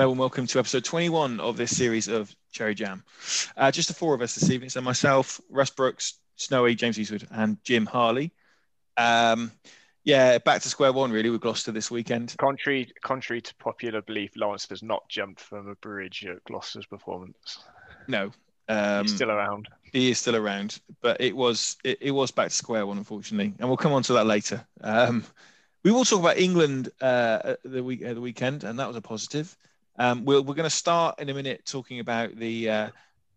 Hello and welcome to episode 21 of this series of Cherry Jam. Uh, just the four of us this evening. So myself, Russ Brooks, Snowy, James Eastwood, and Jim Harley. Um, yeah, back to square one really with Gloucester this weekend. Contrary, contrary to popular belief, Lawrence has not jumped from a bridge at Gloucester's performance. No, um, He's still around. He is still around, but it was it, it, was back to square one, unfortunately, and we'll come on to that later. Um, we will talk about England uh, the week uh, the weekend, and that was a positive. Um, we're we're going to start in a minute talking about the uh,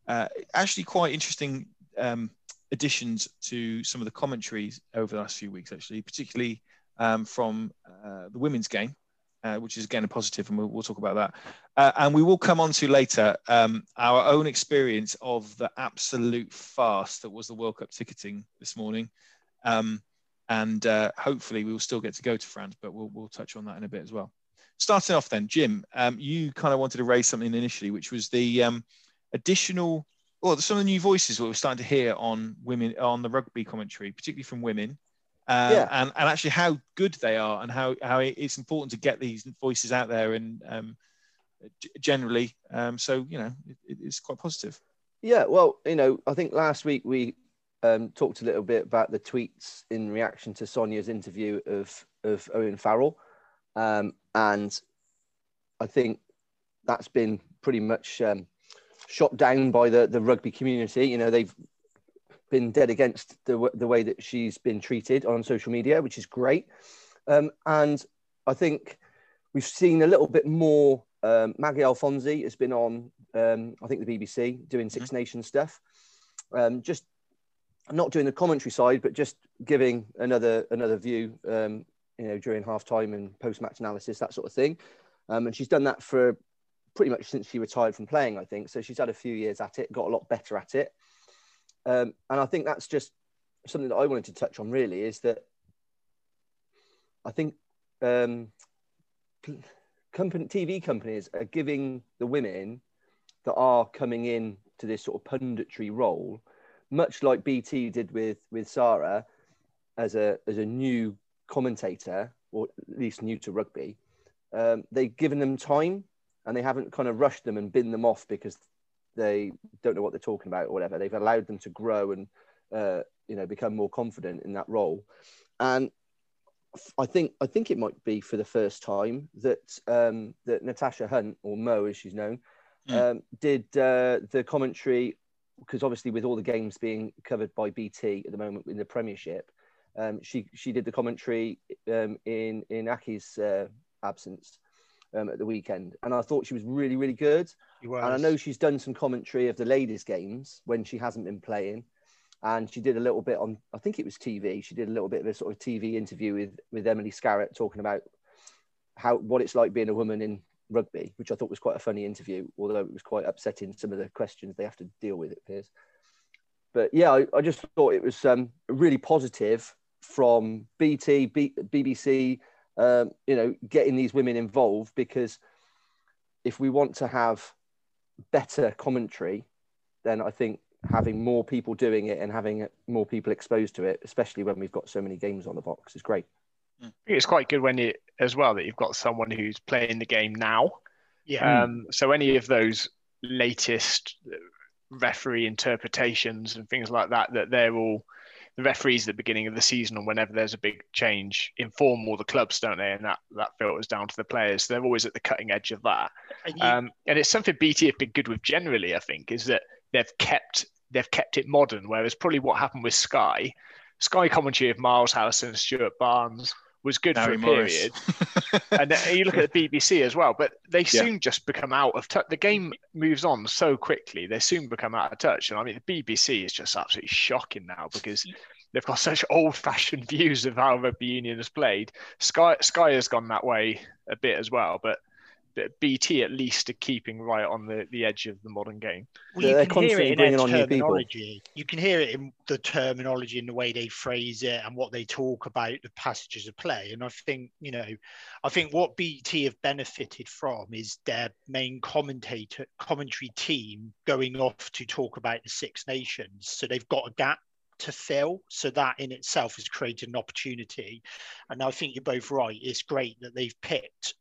uh, actually quite interesting um, additions to some of the commentaries over the last few weeks, actually, particularly um, from uh, the women's game, uh, which is again a positive, and we'll, we'll talk about that. Uh, and we will come on to later um, our own experience of the absolute fast that was the World Cup ticketing this morning. Um, and uh, hopefully we will still get to go to France, but we'll, we'll touch on that in a bit as well. Starting off then, Jim, um, you kind of wanted to raise something initially, which was the um, additional, well, some of the new voices that we're starting to hear on women on the rugby commentary, particularly from women, um, yeah. and, and actually how good they are and how, how it's important to get these voices out there and um, generally. Um, so, you know, it, it's quite positive. Yeah, well, you know, I think last week we um, talked a little bit about the tweets in reaction to Sonja's interview of of Owen Farrell, um, and I think that's been pretty much um, shot down by the the rugby community. You know, they've been dead against the the way that she's been treated on social media, which is great, um, and I think we've seen a little bit more. Um, Maggie Alphonsi has been on, um, I think, the BBC doing 6 mm-hmm. Nations stuff. just not doing the commentary side, but just giving another another view, um, you know, during half time and post match analysis, that sort of thing. Um, and she's done that for pretty much since she retired from playing, I think. So she's had a few years at it, got a lot better at it. Um, and I think that's just something that I wanted to touch on. Really, is that I think um, company TV companies are giving the women that are coming in to this sort of punditry role much like BT did with with Sarah as a as a new commentator, or at least new to rugby, um, they've given them time and they haven't kind of rushed them and bin them off because they don't know what they're talking about or whatever. They've allowed them to grow and uh, you know become more confident in that role. And I think I think it might be for the first time that um, that Natasha Hunt or Mo as she's known mm. um, did uh, the commentary because obviously with all the games being covered by BT at the moment in the Premiership, um, she she did the commentary um, in in Aki's uh, absence um, at the weekend, and I thought she was really really good. And I know she's done some commentary of the ladies' games when she hasn't been playing, and she did a little bit on I think it was TV. She did a little bit of a sort of TV interview with with Emily Scarratt talking about how what it's like being a woman in rugby, which I thought was quite a funny interview, although it was quite upsetting some of the questions they have to deal with, it appears. But yeah, I, I just thought it was um, really positive from BT, B, BBC, um, you know, getting these women involved because if we want to have better commentary, then I think having more people doing it and having more people exposed to it, especially when we've got so many games on the box, is great. It's quite good when you as well that you've got someone who's playing the game now. Yeah. Um, so any of those latest referee interpretations and things like that, that they're all the referees at the beginning of the season or whenever there's a big change inform all the clubs, don't they? And that that filters down to the players. So they're always at the cutting edge of that. And, you, um, and it's something BT have been good with generally. I think is that they've kept they've kept it modern. Whereas probably what happened with Sky, Sky commentary of Miles Harrison, Stuart Barnes, was good for a Morris. period. and you look at the BBC as well, but they soon yeah. just become out of touch. The game moves on so quickly; they soon become out of touch. And I mean, the BBC is just absolutely shocking now because they've got such old-fashioned views of how rugby union has played. Sky Sky has gone that way a bit as well, but BT at least are keeping right on the, the edge of the modern game. Well, you can hear it in their terminology. You can hear it in the terminology and the way they phrase it and what they talk about the passages of play. And I think, you know, I think what BT have benefited from is their main commentator commentary team going off to talk about the Six Nations. So they've got a gap to fill. So that in itself has created an opportunity. And I think you're both right. It's great that they've picked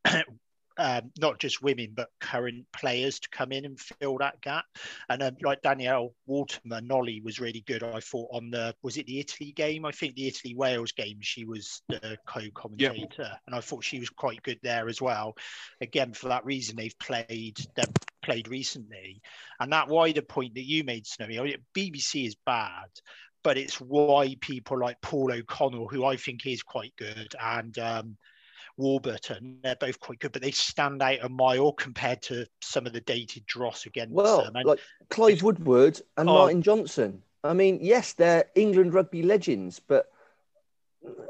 um, not just women but current players to come in and fill that gap. And um, like Danielle Waterman, Nolly was really good. I thought on the was it the Italy game? I think the Italy Wales game. She was the co-commentator, yep. and I thought she was quite good there as well. Again, for that reason, they've played they've played recently, and that wider point that you made, Snowy. I mean, BBC is bad, but it's why people like Paul O'Connell, who I think is quite good, and um, Warburton, they're both quite good, but they stand out a mile compared to some of the dated dross against well, them. And like Clive Woodward and oh, Martin Johnson. I mean, yes, they're England rugby legends, but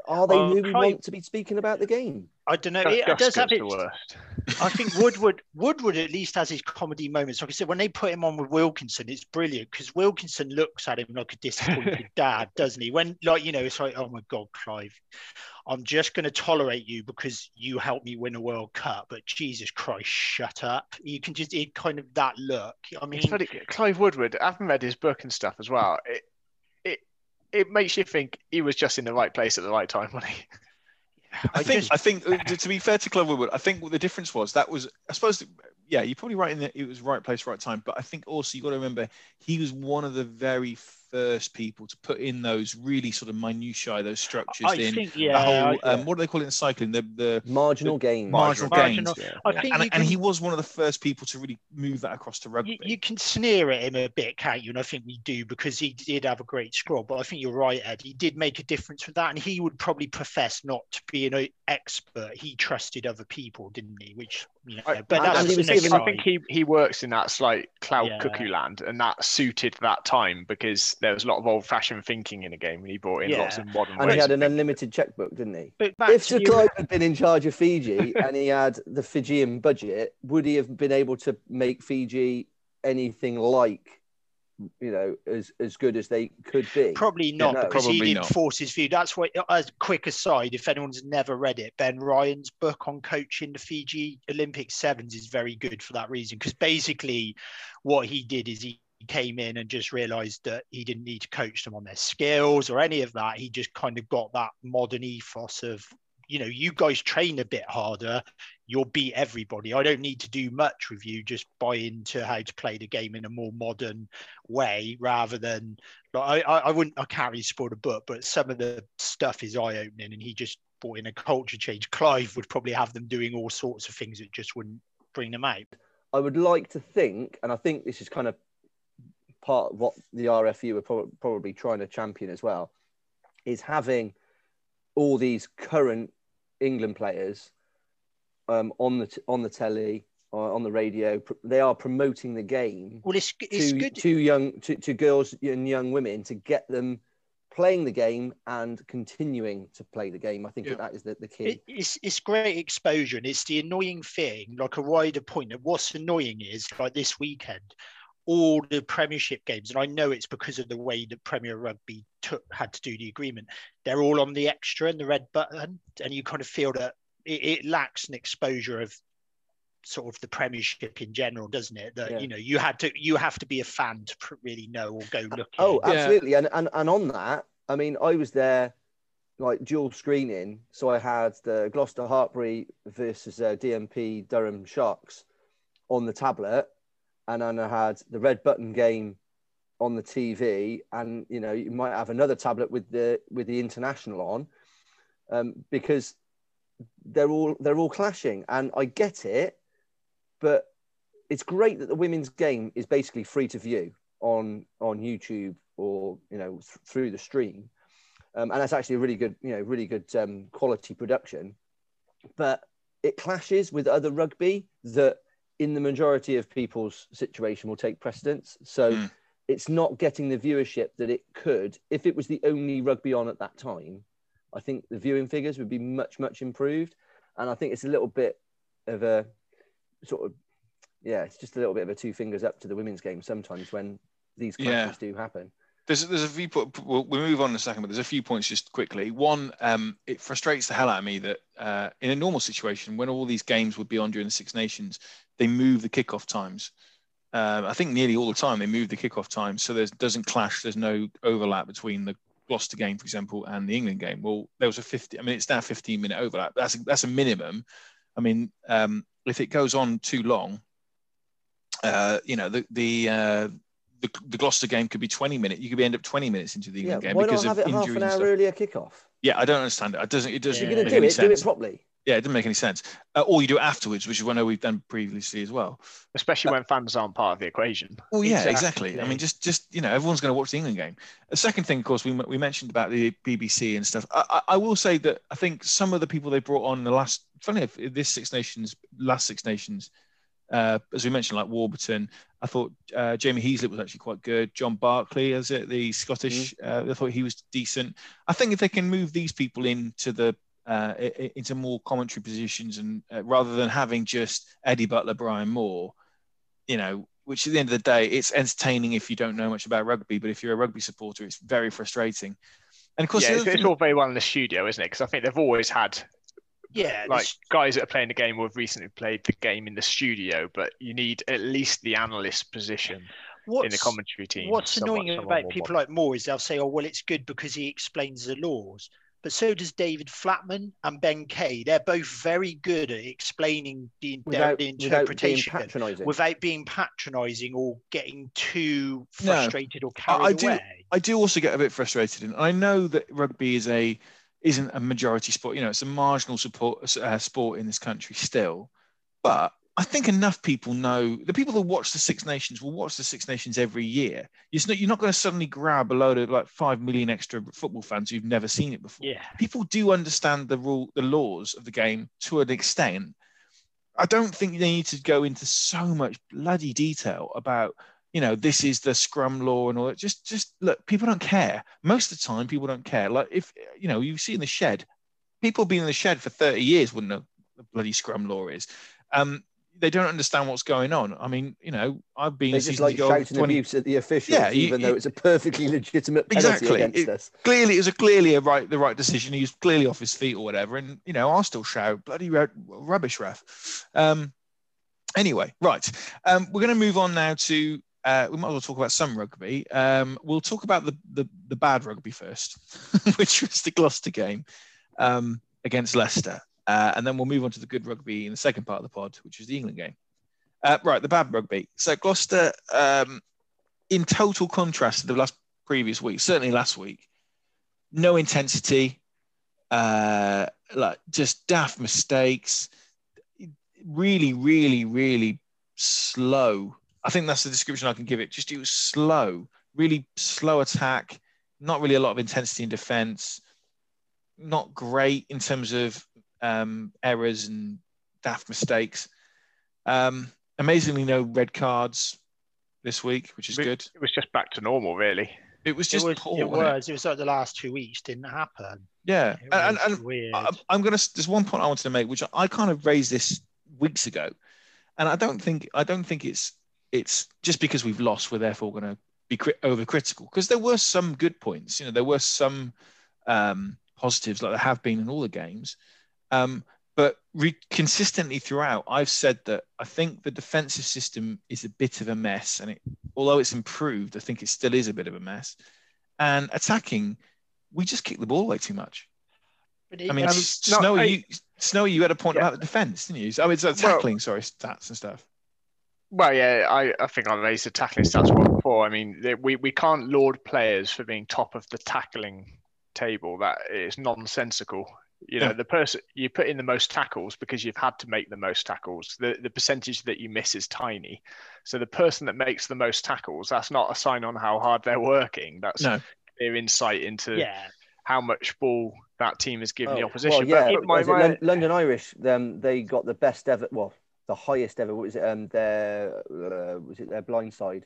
are they who we want to be speaking about the game? I don't know. It, it does have its, worst. I think Woodward Woodward at least has his comedy moments. Like I said, when they put him on with Wilkinson, it's brilliant because Wilkinson looks at him like a disappointed dad, doesn't he? When like you know, it's like, oh my god, Clive, I'm just going to tolerate you because you helped me win a World Cup. But Jesus Christ, shut up! You can just it kind of that look. I mean, funny, Clive Woodward. I've read his book and stuff as well. It, it it makes you think he was just in the right place at the right time, wasn't he? I, I think just... I think uh, to be fair to Clive Woodward, I think what the difference was that was I suppose yeah you're probably right in that it was right place right time, but I think also you got to remember he was one of the very first people to put in those really sort of minutiae, those structures I in. Think, yeah, whole, um, what do they call it in cycling? The the marginal the, gain. Marginal, marginal gains. Yeah. I think and, can, and, he was one of the first people to really move that across to rugby. You, you, can sneer at him a bit, can't you? And I think we do because he did have a great scroll. But I think you're right, Ed. He did make a difference with that, and he would probably profess not to be an expert. He trusted other people, didn't he? Which you know, I, but that's the next I think he he works in that slight cloud yeah. cuckoo land, and that suited that time because there was a lot of old fashioned thinking in a game, and he brought in yeah. lots of modern. And he had an unlimited checkbook, didn't he? But if Sir Clive had been in charge of Fiji and he had the Fijian budget, would he have been able to make Fiji anything like you know, as as good as they could be. Probably not, because Probably he didn't not. force his view. That's what. As quick aside, if anyone's never read it, Ben Ryan's book on coaching the Fiji Olympic Sevens is very good for that reason. Because basically, what he did is he came in and just realized that he didn't need to coach them on their skills or any of that. He just kind of got that modern ethos of you know, you guys train a bit harder, you'll beat everybody. I don't need to do much with you. Just buy into how to play the game in a more modern way, rather than. Like, I, I wouldn't. I can't really spoil the book, but some of the stuff is eye opening, and he just brought in a culture change. Clive would probably have them doing all sorts of things that just wouldn't bring them out. I would like to think, and I think this is kind of part of what the RFU are probably trying to champion as well, is having all these current England players um, on the on the telly or uh, on the radio. They are promoting the game. Well, it's, it's to, good to young to, to girls and young women to get them playing the game and continuing to play the game. I think yeah. that, that is the, the key. It, it's, it's great exposure, and it's the annoying thing, like a wider point of what's annoying is like this weekend, all the Premiership games, and I know it's because of the way that Premier Rugby took had to do the agreement. They're all on the extra and the red button, and you kind of feel that it, it lacks an exposure of sort of the Premiership in general, doesn't it? That yeah. you know you had to you have to be a fan to really know or go look. Oh, absolutely, yeah. and, and and on that, I mean, I was there like dual screening, so I had the Gloucester Hartpury versus uh, DMP Durham Sharks on the tablet and then I had the red button game on the TV, and you know you might have another tablet with the with the international on, um, because they're all they're all clashing, and I get it, but it's great that the women's game is basically free to view on on YouTube or you know th- through the stream, um, and that's actually a really good you know really good um, quality production, but it clashes with other rugby that in the majority of people's situation will take precedence. So mm. it's not getting the viewership that it could if it was the only rugby on at that time. I think the viewing figures would be much, much improved. And I think it's a little bit of a sort of, yeah, it's just a little bit of a two fingers up to the women's game sometimes when these clashes yeah. do happen. There's there's a few. We'll, we'll move on in a second, but there's a few points just quickly. One, um, it frustrates the hell out of me that uh, in a normal situation, when all these games would be on during the Six Nations, they move the kickoff times. Um, I think nearly all the time they move the kickoff time, so there doesn't clash. There's no overlap between the Gloucester game, for example, and the England game. Well, there was a 50. I mean, it's now 15 minute overlap. That's a, that's a minimum. I mean, um, if it goes on too long, uh, you know, the the, uh, the the Gloucester game could be 20 minutes. You could be end up 20 minutes into the England yeah, game why because not have of it half injuries. an and hour stuff. earlier kickoff? Yeah, I don't understand it. It doesn't. It doesn't. If you're going make to do any it, do it properly. Yeah, it didn't make any sense. Uh, or you do it afterwards, which is what I know we've done previously as well. especially when fans aren't part of the equation. Well, yeah, exactly. I mean, just just you know, everyone's going to watch the England game. The second thing, of course, we we mentioned about the BBC and stuff. I, I, I will say that I think some of the people they brought on the last, funny enough, this Six Nations, last Six Nations, uh, as we mentioned, like Warburton, I thought uh, Jamie Heaslip was actually quite good. John Barclay, is it the Scottish? Uh, I thought he was decent. I think if they can move these people into the uh, into more commentary positions and uh, rather than having just Eddie Butler, Brian Moore, you know, which at the end of the day, it's entertaining if you don't know much about rugby, but if you're a rugby supporter, it's very frustrating. And of course, yeah, it's, other it's all very well in the studio, isn't it? Because I think they've always had Yeah, like this- guys that are playing the game who have recently played the game in the studio, but you need at least the analyst position in the commentary team. What's somewhat- annoying somewhat about people modern. like Moore is they'll say, "Oh, well, it's good because he explains the laws." But so does David Flatman and Ben Kay. They're both very good at explaining the, Without, the without being interpretation patronising. without being patronising or getting too No. frustrated or I- carried I do- away. I do also get a bit frustrated, and I know that rugby is a isn't a majority sport. You know, it's a marginal support uh, sport in this country still, but I think enough people know the people that watch the Six Nations will watch the Six Nations every year. It's not, you're not going to suddenly grab a load of like five million extra football fans who've never seen it before. Yeah. People do understand the rule, the laws of the game to an extent. I don't think they need to go into so much bloody detail about you know, this is the scrum law and all that. Just, just look, people don't care. Most of the time, people don't care. Like if you know, you see in the shed, people been in the shed for 30 years wouldn't know the bloody scrum law is. Um, they don't understand what's going on. I mean, you know, I've been They just like shouting 20 abuse at the officials, Yeah, you- even you- though it's a perfectly legitimate Exactly. against It- us. clearly it was a clearly a right the right decision. He was clearly off his feet or whatever. And you know, I'll still shout bloody ru- rubbish ref. Um, anyway, right. Um, we're going to move on now to. Uh, we might as well talk about some rugby. Um, we'll talk about the, the the bad rugby first, which was the Gloucester game um, against Leicester, uh, and then we'll move on to the good rugby in the second part of the pod, which is the England game. Uh, right, the bad rugby. So Gloucester, um, in total contrast to the last previous week, certainly last week, no intensity, uh, like just daft mistakes, really, really, really slow. I think that's the description I can give it. Just it was slow, really slow attack, not really a lot of intensity in defense, not great in terms of um, errors and daft mistakes. Um, amazingly, no red cards this week, which is We- good. It was just back to normal, really. It was just it was, poor. it wasn't it? was. It was like the last two weeks didn't happen. Yeah, It and, was and, weird. I- I'm going to. There's one point I wanted to make, which I kind of raised this weeks ago, and I don't think I don't think it's it's just because we've lost, we're therefore going to be cri- overcritical. Because there were some good points. You know, there were some um, positives, like there have been in all the games. Um, but re- consistently throughout, I've said that I think the defensive system is a bit of a mess, and it, although it's improved, I think it still is a bit of a mess. And attacking, we just kick the ball away too much. I mean, Um, S- no, Snowy, I- you, Snowy, you had a point Yeah. about the defense, didn't you? I mean, it's uh, Well- tackling, sorry, stats and stuff. Well, yeah, I, I think I raised the tackling stats one before. I mean, we, we can't laud players for being top of the tackling table. That is nonsensical. You know, Yeah. the person you put in the most tackles because you've had to make the most tackles. The the percentage that you miss is tiny. So the person that makes the most tackles, that's not a sign on how hard they're working. That's No. their insight into yeah, how much ball that team is giving the Oh, opposition. Well, yeah, But my- my- Lon- London Irish. Um, they got the best ever. Well, the highest ever. What was it? Um, their uh, was it their blind side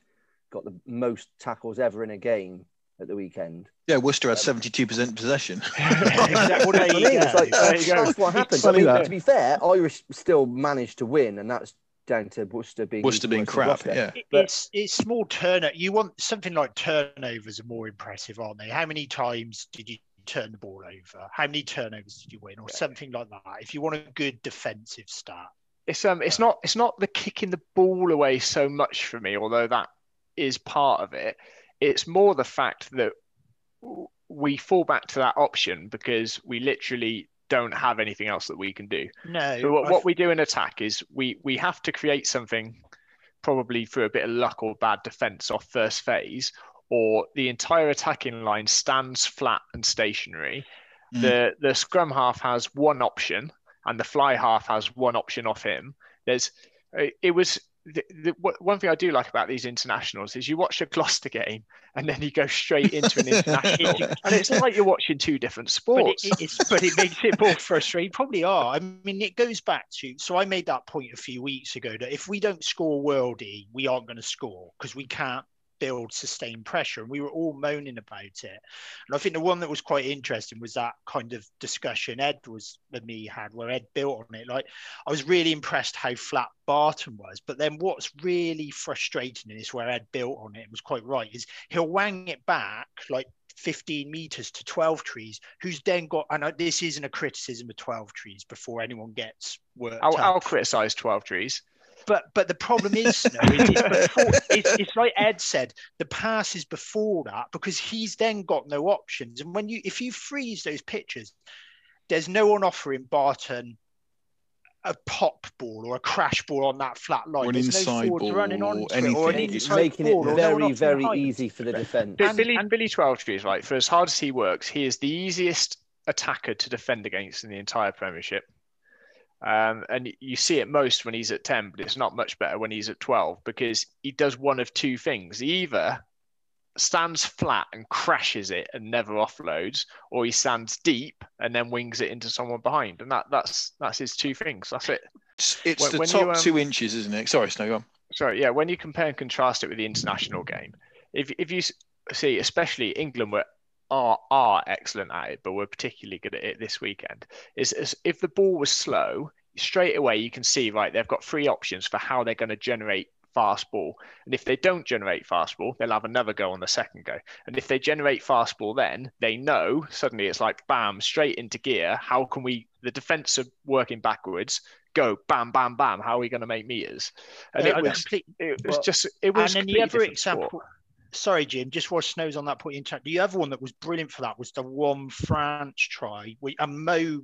got the most tackles ever in a game at the weekend. Yeah, Worcester had 72% possession. exactly. Well, I mean, it's like that's, you go. that's what happens. funny I mean, that. to be fair, Irish still managed to win, and that's down to Worcester being Worcester being crap, Gloucester. yeah. It- But- it's it's small turnover. You want something like turnovers are more impressive, aren't they? How many times did you turn the ball over? How many turnovers did you win, or something like that? If you want a good defensive stat, it's um it's not it's not the kicking the ball away so much for me although that is part of it it's more the fact that we fall back to that option because we literally don't have anything else that we can do. No. So what, what we do in attack is we we have to create something, probably through a bit of luck or bad defense off first phase, or the entire attacking line stands flat and stationary. Mm. The the scrum half has one option, and the fly half has one option off him. There's uh, it was the, the, one thing I do like about these internationals is you watch a Gloucester game and then you go straight into an international, and it's like you're watching two different sports. But it, but it makes it more frustrating. Probably are. I mean, it goes back to so I made that point a few weeks ago that if we don't score worldy, we aren't going to score because we can't build sustained pressure. And we were all moaning about it. And I think the one that was quite interesting was that kind of discussion Ed was and me had where Ed built on it. Like I was really impressed how flat Barton was. But then what's really frustrating is where Ed built on it and was quite right, is he'll wang it back like 15 meters to Twelvetrees, who's then got, and this isn't a criticism of Twelvetrees before anyone gets worked I'll, I'll criticize Twelvetrees but but the problem is, you know, it's, before, it's, it's, like Ed said, the pass is before that because he's then got no options. And when you if you freeze those pitches, there's no one offering Barton a pop ball or a crash ball on that flat line. Or an There's inside no ball running or anything. Or an it's making it very, very easy for the defence. And, Billy, and Billy Twelvetrees is right. For as hard as he works, he is the easiest attacker to defend against in the entire Premiership. Um, and you see it most when he's at 10, but it's not much better when he's at 12 because he does one of two things. He either stands flat and crashes it and never offloads, or he stands deep and then wings it into someone behind. And that that's that's his two things. That's it. It's, it's when, the when top you, um, two inches, isn't it? Sorry, Snow. On. Sorry, yeah. When you compare and contrast it with the international game, if if you see, especially England were are are excellent at it, but we're particularly good at it this weekend. Is, is if the ball was slow, straight away you can see right they've got three options for how they're going to generate fast ball. And if they don't generate fast ball, they'll have another go on the second go. And if they generate fast ball, then they know suddenly it's like bam, straight into gear. How can we? The defense are working backwards. Go bam, bam, bam. How are we going to make meters? And uh, it was, complete, it was well, just it was. And then the other example. Sport sorry, Jim, just while Snow's on that point in time, the other one that was brilliant for that was the one France try. We, and Mo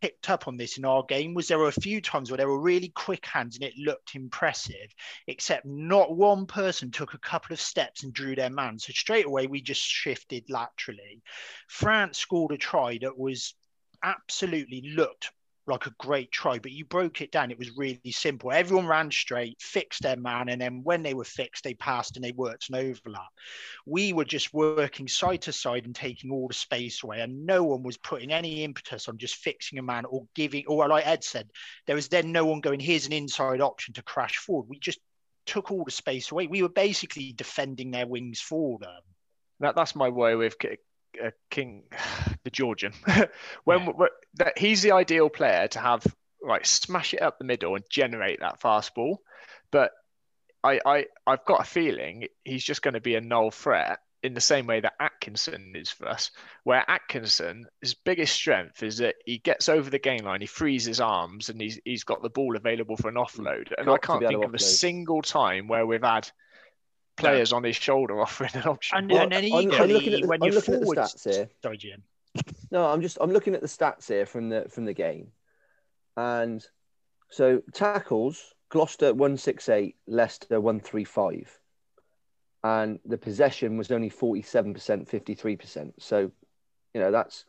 picked up on this in our game was there were a few times where there were really quick hands and it looked impressive, except not one person took a couple of steps and drew their man. So straight away we just shifted laterally. France scored a try that was absolutely looked like a great try, but you broke it down. It was really simple. Everyone ran straight, fixed their man, and then when they were fixed, they passed and they worked an overlap. We were just working side to side and taking all the space away, and no one was putting any impetus on just fixing a man or giving, or like Ed said, there was then no one going, here's an inside option to crash forward. We just took all the space away. We were basically defending their wings for them. That, that's my way with uh, King, the Georgian, when, yeah. when that he's the ideal player to have like smash it up the middle and generate that fastball. But I, I I've got a feeling he's just going to be a null threat in the same way that Atkinson is for us. Where Atkinson, his biggest strength is that he gets over the game line, he frees his arms, and he's he's got the ball available for an offload. And got I can't think of offload. a single time where we've had players on his shoulder offering an option. And, well, and then equally, I'm, looking at the, when I'm you're forward, at the stats here. Sorry, Jim. No, I'm just I'm looking at the stats here from the from the game, and so tackles Gloucester one six eight, Leicester one three five, and the possession was only forty seven percent, fifty three percent. So, you know that's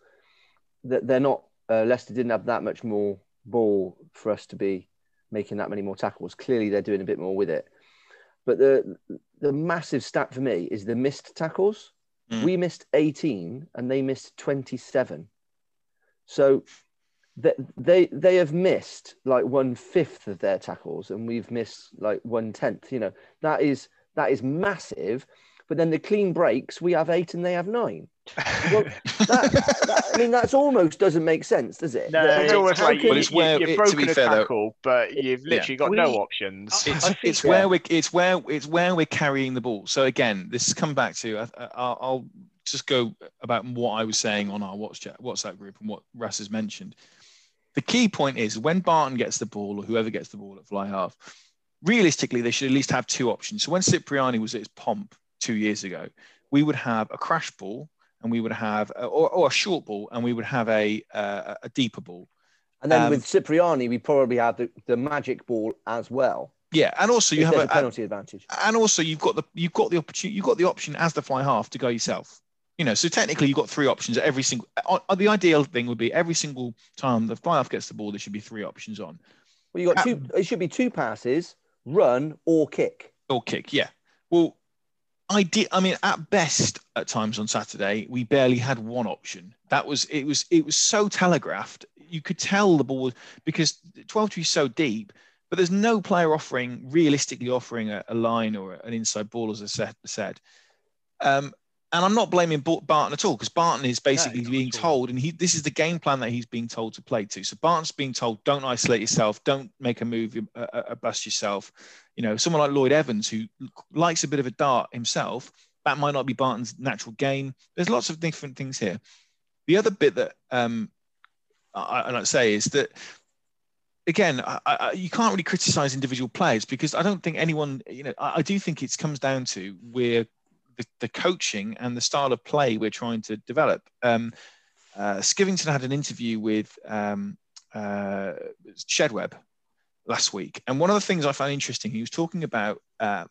that they're not uh, Leicester didn't have that much more ball for us to be making that many more tackles. Clearly, they're doing a bit more with it. But the the massive stat for me is the missed tackles. Mm. We missed 18 and they missed 27. So they, they they have missed like one fifth of their tackles and we've missed like one tenth. You know, that is that is massive. But then the clean breaks, we have eight and they have nine. Well, that, that, I mean, that's almost doesn't make sense, does it? No, it's almost like you, it's where, you've broken it, a fair, tackle, though, but you've literally yeah. got we, no options. It's, it's where yeah. we it's where it's where we're carrying the ball. So again, this come back to I, I'll, I'll just go about what I was saying on our WhatsApp WhatsApp group and what Russ has mentioned. The key point is when Barton gets the ball or whoever gets the ball at fly half, realistically, they should at least have two options. So when Cipriani was at his pomp two years ago, we would have a crash ball and we would have, or, or a short ball, and we would have a uh, a deeper ball. And then um, with Cipriani, we probably have the, the magic ball as well. Yeah, and also you have a, a, penalty advantage. And also you've got the you've got the opportunity you've got the option as the fly half to go yourself. You know, so technically you've got three options every single. Uh, uh, the ideal thing would be every single time the fly half gets the ball, there should be three options on. Well, you got two. It should be two passes, run or kick. Or kick, yeah. Well, I did. I mean, at best, at times on Saturday, we barely had one option. That was it. Was it was so telegraphed. You could tell the ball because 12 is so deep but there's no player offering realistically offering a, a line or an inside ball, as I said. Um, and I'm not blaming Barton at all because Barton is basically no, being told, and he this is the game plan that he's being told to play to. So Barton's being told, don't isolate yourself, don't make a move, a, uh, a uh, bust yourself. You know, someone like Lloyd Evans who likes a bit of a dart himself, that might not be Barton's natural game. There's lots of different things here. The other bit that um, I, I like say is that again, I, I, you can't really criticize individual players because I don't think anyone, you know, I, I do think it comes down to where the, the, coaching and the style of play we're trying to develop. Um, uh, Skivington had an interview with um, uh, Shedweb last week, and one of the things I found interesting, he was talking about uh,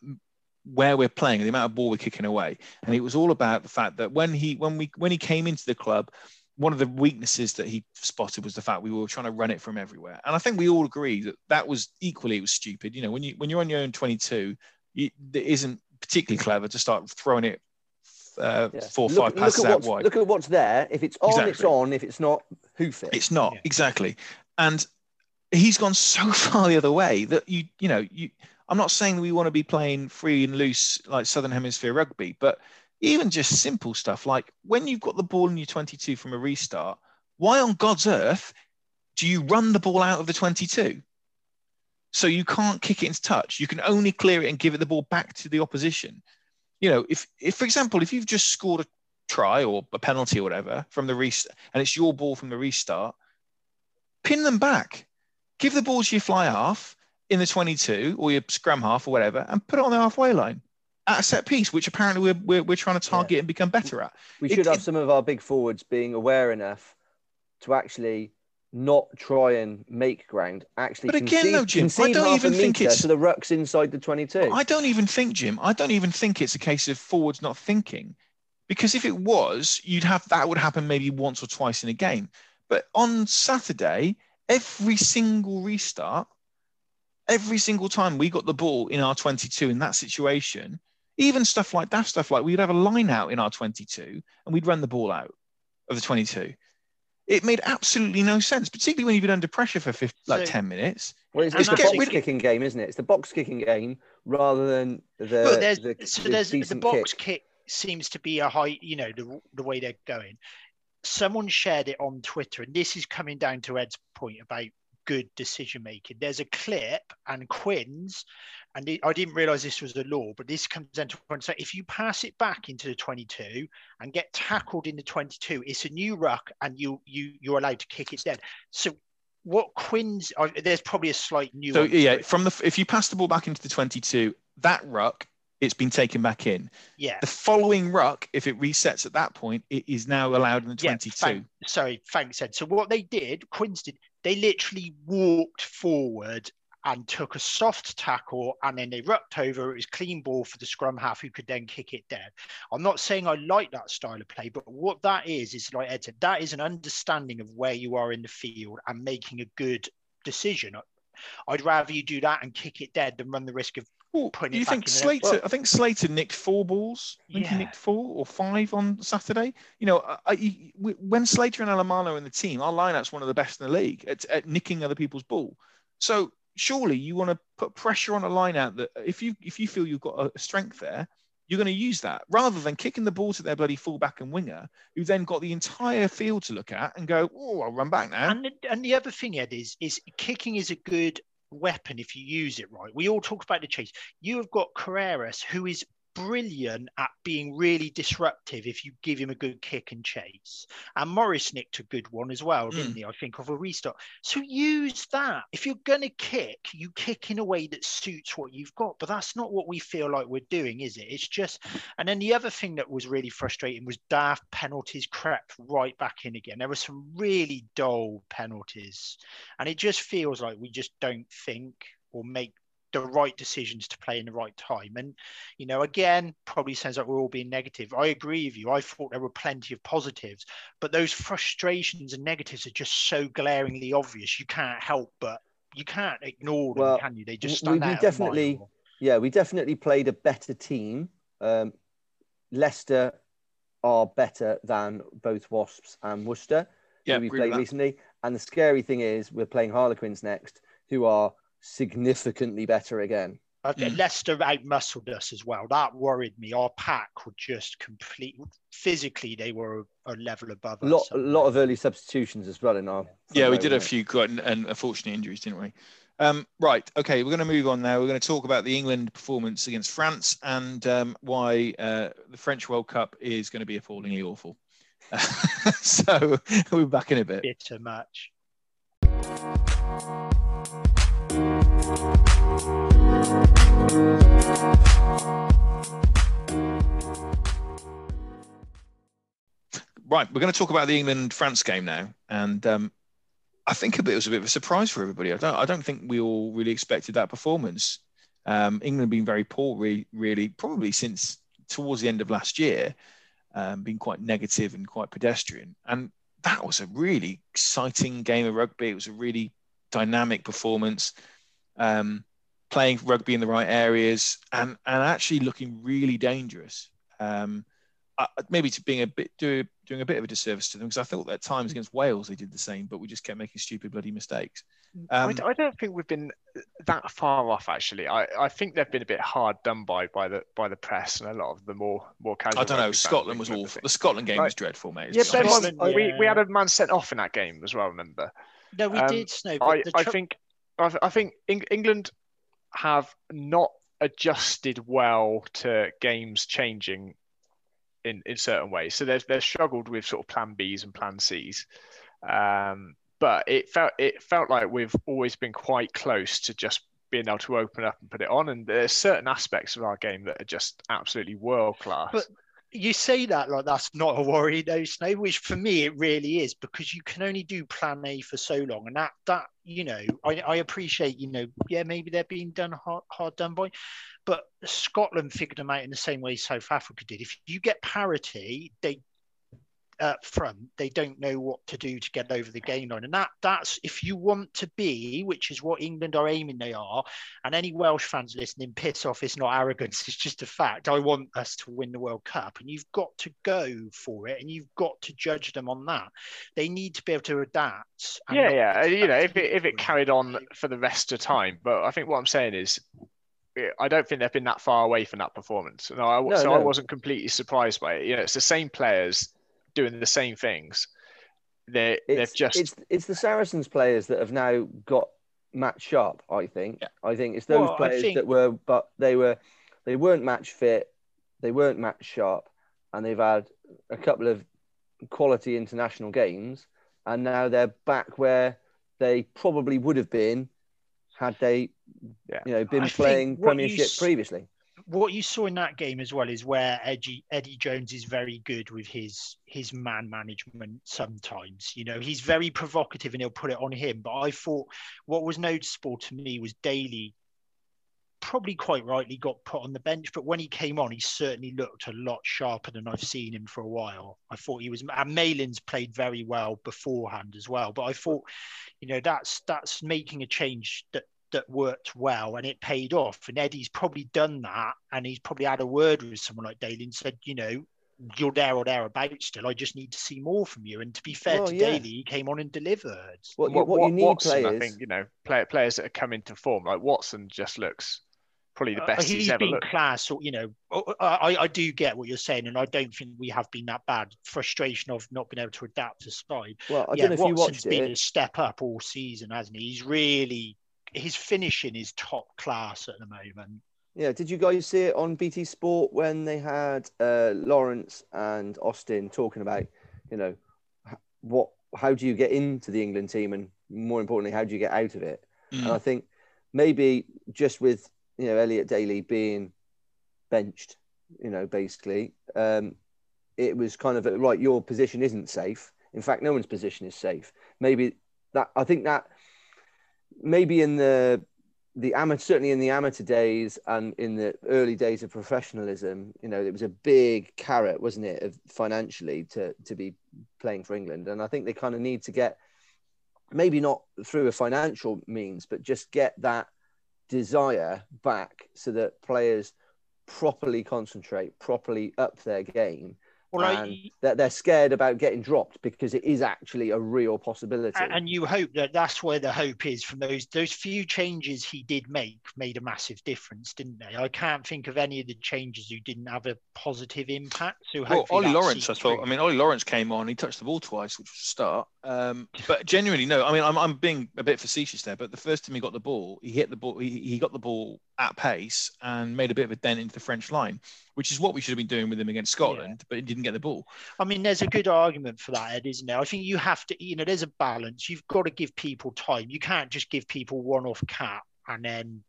where we're playing, the amount of ball we're kicking away, and it was all about the fact that when he when we when he came into the club, one of the weaknesses that he spotted was the fact we were trying to run it from everywhere. And I think we all agree that that was equally it was stupid. You know, when you when you're on your own 22, you, it isn't particularly clever to start throwing it uh, yeah. four or look, five passes out wide. Look at what's there. If it's on, exactly. it's on. If it's not, hoof it. It's not yeah. exactly. And he's gone so far the other way that you you know you. I'm not saying we want to be playing free and loose like Southern Hemisphere rugby, but even just simple stuff like when you've got the ball in your 22 from a restart, why on God's earth do you run the ball out of the 22? So you can't kick it into touch. You can only clear it and give it the ball back to the opposition. You know, if, if for example, if you've just scored a try or a penalty or whatever from the restart, and it's your ball from the restart, pin them back. Give the ball to your fly half in the 22 or your scrum half or whatever, and put it on the halfway line at a set piece, which apparently we're, we're, we're trying to target yeah. and become better at. We should have it, some of our big forwards being aware enough to actually not try and make ground. Actually, but again, no, Jim, I don't even think it's to the rucks inside the twenty-two. I don't even think, Jim. I don't even think it's a case of forwards not thinking, because if it was, you'd have that would happen maybe once or twice in a game. But on Saturday, every single restart, every single time we got the ball in our twenty-two in that situation, even stuff like that, stuff like we'd have a line out in our 22 and we'd run the ball out of the 22. It made absolutely no sense, particularly when you've been under pressure for 50, so, like 10 minutes. Well, it's, it's the box kicking game, isn't it? It's the box kicking game rather than the. Well, there's, the so the there's the box kick. kick seems to be a high, you know, the, the way they're going. Someone shared it on Twitter, and this is coming down to Ed's point about good decision making. There's a clip, and Quins and I didn't realize this was a law, but this comes into point. So if you pass it back into the 22 and get tackled in the 22, it's a new ruck, and you you you're allowed to kick it dead. So what Quins? There's probably a slight new. So yeah, from the if you pass the ball back into the 22, that ruck it's been taken back in. Yeah. The following ruck, if it resets at that point, it is now allowed in the 22. Yeah, thank, sorry, thanks, Ed. So what they did, Quins did, they literally walked forward and took a soft tackle and then they rucked over. It was clean ball for the scrum half who could then kick it dead. I'm not saying I like that style of play, but what that is, is like Ed said, that is an understanding of where you are in the field and making a good decision. I'd rather you do that and kick it dead than run the risk of well, putting you think Slater? I think Slater nicked four balls. I think yeah. he nicked four or five on Saturday. You know, I, I, when Slater and Alemanno in the team, our lineup's one of the best in the league at, at nicking other people's ball. So surely you want to put pressure on a line out that if you if you feel you've got a strength there, you're going to use that rather than kicking the ball to their bloody fullback and winger, who then got the entire field to look at and go, "Oh, I'll run back now." And the, and the other thing, Ed, is is kicking is a good weapon if you use it right. We all talk about the chase. You have got Carreras, who is brilliant at being really disruptive if you give him a good kick and chase. And Morris nicked a good one as well, didn't mm. he? I think of a restart. So use that. If you're going to kick, you kick in a way that suits what you've got. But that's not what we feel like we're doing, is it? It's just. And then the other thing that was really frustrating was daft penalties crept right back in again. There were some really dull penalties, and it just feels like we just don't think or make the right decisions to play in the right time. And, you know, again, probably sounds like we're all being negative. I agree with you. I thought there were plenty of positives, but those frustrations and negatives are just so glaringly obvious. You can't help but you can't ignore them, well, can you? They just stand we, we definitely, yeah, we definitely played a better team. Um, Leicester are better than both Wasps and Worcester, yeah, we played recently. And the scary thing is, we're playing Harlequins next, who are significantly better again. Okay, mm. Leicester outmuscled us as well. That worried me. Our pack were just complete. Physically, they were a level above us. Lot, a lot of early substitutions as well in our. Yeah, we did a few quite and, and unfortunate injuries, didn't we? Um, right. Okay, we're going to move on now. We're going to talk about the England performance against France and um, why uh, the French World Cup is going to be appallingly awful. so we'll be back in a bit. Bitter match. Right, we're going to talk about the England France game now, and um, I think it was a bit of a surprise for everybody. I don't, I don't think we all really expected that performance. Um, England been very poor, really, really, probably since towards the end of last year, um, being quite negative and quite pedestrian. And that was a really exciting game of rugby. It was a really dynamic performance, um, playing rugby in the right areas, and and actually looking really dangerous. Um, uh, maybe to being a bit do, doing a bit of a disservice to them because I thought at times against Wales they did the same, but we just kept making stupid bloody mistakes. Um, I, I, don't think we've been that far off actually. I, I think they've been a bit hard done by by the by the press and a lot of the more more casual. I don't know. Scotland was awful. The Scotland game right. was dreadful, mate. Yeah, Scotland, yeah. we we had a man sent off in that game as well. Remember? No, we um, did. Snow. I, tr- I think I, I think England have not adjusted well to games changing in, in certain ways. So they've they've struggled with sort of plan Bs and plan Cs. Um, but it felt it felt like we've always been quite close to just being able to open up and put it on. And there's certain aspects of our game that are just absolutely world class. But you say that like that's not a worry, though, Snow. Which for me it really is because you can only do Plan A for so long, and that that you know I, I appreciate you know yeah maybe they're being done hard, hard done by, but Scotland figured them out in the same way South Africa did. If you get parity, they up front, they don't know what to do to get over the gain line. And that that's if you want to be, which is what England are aiming they are, and any Welsh fans listening, piss off, it's not arrogance, it's just a fact. I want us to win the World Cup, and you've got to go for it, and you've got to judge them on that. They need to be able to adapt. Yeah, yeah. You know, if it if it carried on for the rest of time. But I think what I'm saying is I don't think they've been that far away from that performance. No, I, no, so no. I wasn't completely surprised by it. You know, it's the same players doing the same things. They they've just it's it's the Saracens players that have now got match sharp. I think. Yeah. I think it's those well, players think... that were, but they were they weren't match fit, they weren't match sharp, and they've had a couple of quality international games, and now they're back where they probably would have been had they, yeah. you know, been I playing Premiership previously what you saw in that game as well is where Eddie Eddie Jones is very good with his his man management. Sometimes, you know, he's very provocative and he'll put it on him. But I thought what was noticeable to me was Daly probably quite rightly got put on the bench, but when he came on, he certainly looked a lot sharper than I've seen him for a while. I thought he was, and Malins played very well beforehand as well. But I thought, you know, that's that's making a change that that worked well and it paid off. And Eddie's probably done that and he's probably had a word with someone like Daly and said, you know, you're there or thereabouts still. I just need to see more from you. And to be fair well, to yeah. Daly, he came on and delivered. What, what, what you need Watson, players... I think, you know, play, players that have come into form, like Watson just looks probably the uh, best uh, he's, he's been looked. class or you know I, I do get what you're saying and i don't think we have been that bad frustration of not being able to adapt to side well i yeah, don't know if Watson's you watched been it. a step up all season hasn't he he's really his finishing is top class at the moment. Yeah, did you guys see it on BT Sport when they had uh, Lawrence and Austin talking about, you know, what how do you get into the England team and more importantly, how do you get out of it? Mm. And I think maybe just with you know Elliot Daly being benched, you know, basically, um, it was kind of a, right. Your position isn't safe. In fact, no one's position is safe. Maybe that I think that maybe in the the amateur certainly in the amateur days and in the early days of professionalism you know it was a big carrot wasn't it of financially to to be playing for england. And i think they kind of need to get maybe not through a financial means but just get that desire back so that players properly concentrate properly up their game well, and I, that they're scared about getting dropped because it is actually a real possibility. And you hope that that's where the hope is from those those few changes he did make made a massive difference, didn't they? I can't think of any of the changes who didn't have a positive impact. So well, Ollie Lawrence, I thought. I mean, Ollie Lawrence came on. He touched the ball twice, which was a start. Um, but genuinely, no. I mean, I'm, I'm being a bit facetious there. But the first time he got the ball, he hit the ball. He, he got the ball at pace and made a bit of a dent into the French line, which is what we should have been doing with him against Scotland, yeah. but he didn't get the ball. I mean, there's a good argument for that, Ed, isn't there? I think you have to, you know, there's a balance. You've got to give people time. You can't just give people one off cap and then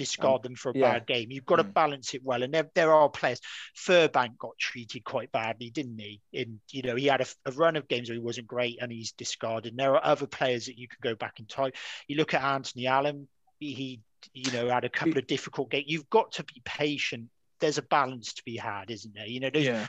discard um, them for a yeah. bad game. You've got to mm. balance it well. And there, there are players. Furbank got treated quite badly, didn't he? In you know, he had a, a, run of games where he wasn't great and he's discarded. And there are other players that you can go back in time. You look at Anthony Allen, he you know had a couple of difficult games. You've got to be patient. There's a balance to be had, isn't there? You know, yeah.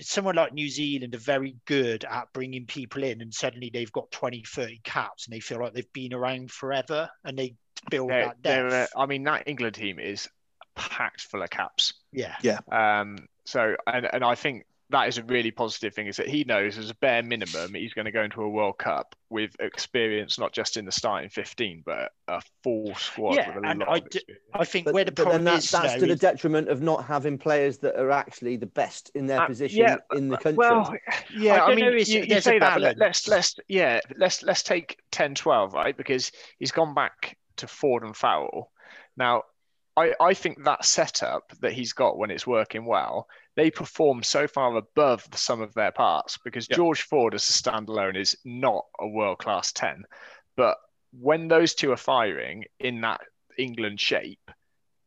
someone like New Zealand are very good at bringing people in, and suddenly they've got 20, 30 caps, and they feel like they've been around forever, and they build they're, that depth. Uh, I mean, that England team is packed full of caps. Yeah, yeah. Um, so and and I think that is a really positive thing is that he knows as a bare minimum he's going to go into a World Cup with experience, not just in the starting 15, but a full squad yeah, with a lot I, of experience. Think but, where the problem that, is, that's to the detriment of not having players that are actually the best in their uh, position yeah, in the country. Well, yeah, I, I mean, know, you, you say that, but let's let's yeah, let's let's take 10-12, right? Because he's gone back to Ford and Farrell. Now, I, I think that setup that he's got when it's working well they perform so far above the sum of their parts because yep. George Ford as a standalone is not a world class 10. But when those two are firing in that England shape,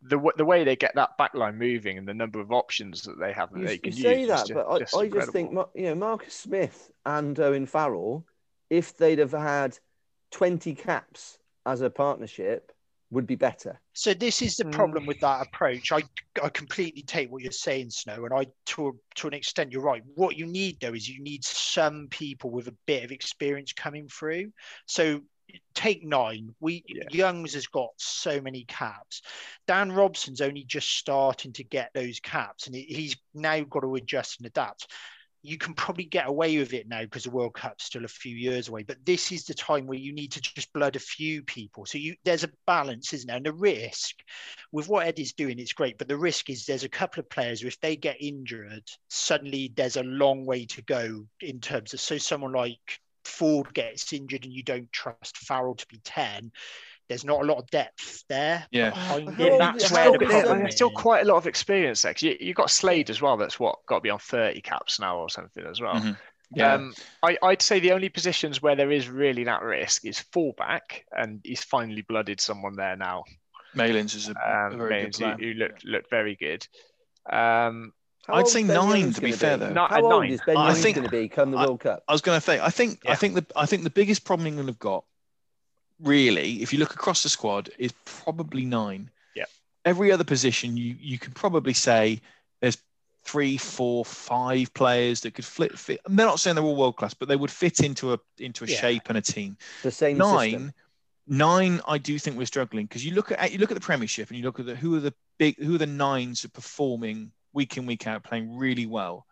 the the way they get that backline moving and the number of options that they have that you, they can you say use that, but I, just I just think you know Marcus Smith and Owen Farrell, if they'd have had twenty caps as a partnership, would be better. So this is the problem mm. with that approach. I, I completely take what you're saying, Snow, and I to to an extent you're right. What you need though is you need some people with a bit of experience coming through. So take nine. We yeah. Youngs has got so many caps. Dan Robson's only just starting to get those caps, and he's now got to adjust and adapt you can probably get away with it now because the World Cup's still a few years away. But this is the time where you need to just blood a few people. So you there's a balance, isn't there? And the risk with what Ed is doing, it's great. But the risk is there's a couple of players who, if they get injured, suddenly there's a long way to go in terms of so someone like Ford gets injured and you don't trust Farrell to be 10 there's not a lot of depth there. Yeah, that's where the problem There's still quite a lot of experience there. You, you've got Slade as well. That's what got to be on 30 caps now or something as well. Mm-hmm. Yeah. Um, I, would say the only positions where there is really that risk is fullback, and he's finally blooded someone there now. Malins is a, um, a very Malins, good who, who looked looked very good. Um, I'd say nine to be fair, be? though. Not, How old nine. is Ben I think, going to be come the World Cup? I was going to say, I think, yeah. I think the, I think the biggest problem England have got really, if you look across the squad, is probably nine. Yeah. Every other position, you you can probably say there's three, four, five players that could fit. fit. they're not saying they're all world class, but they would fit into a into a yeah. shape and a team. The same nine. System. Nine, I do think we're struggling because you look at you look at the Premiership and you look at the, who are the big who are the nines are performing week in week out, playing really well.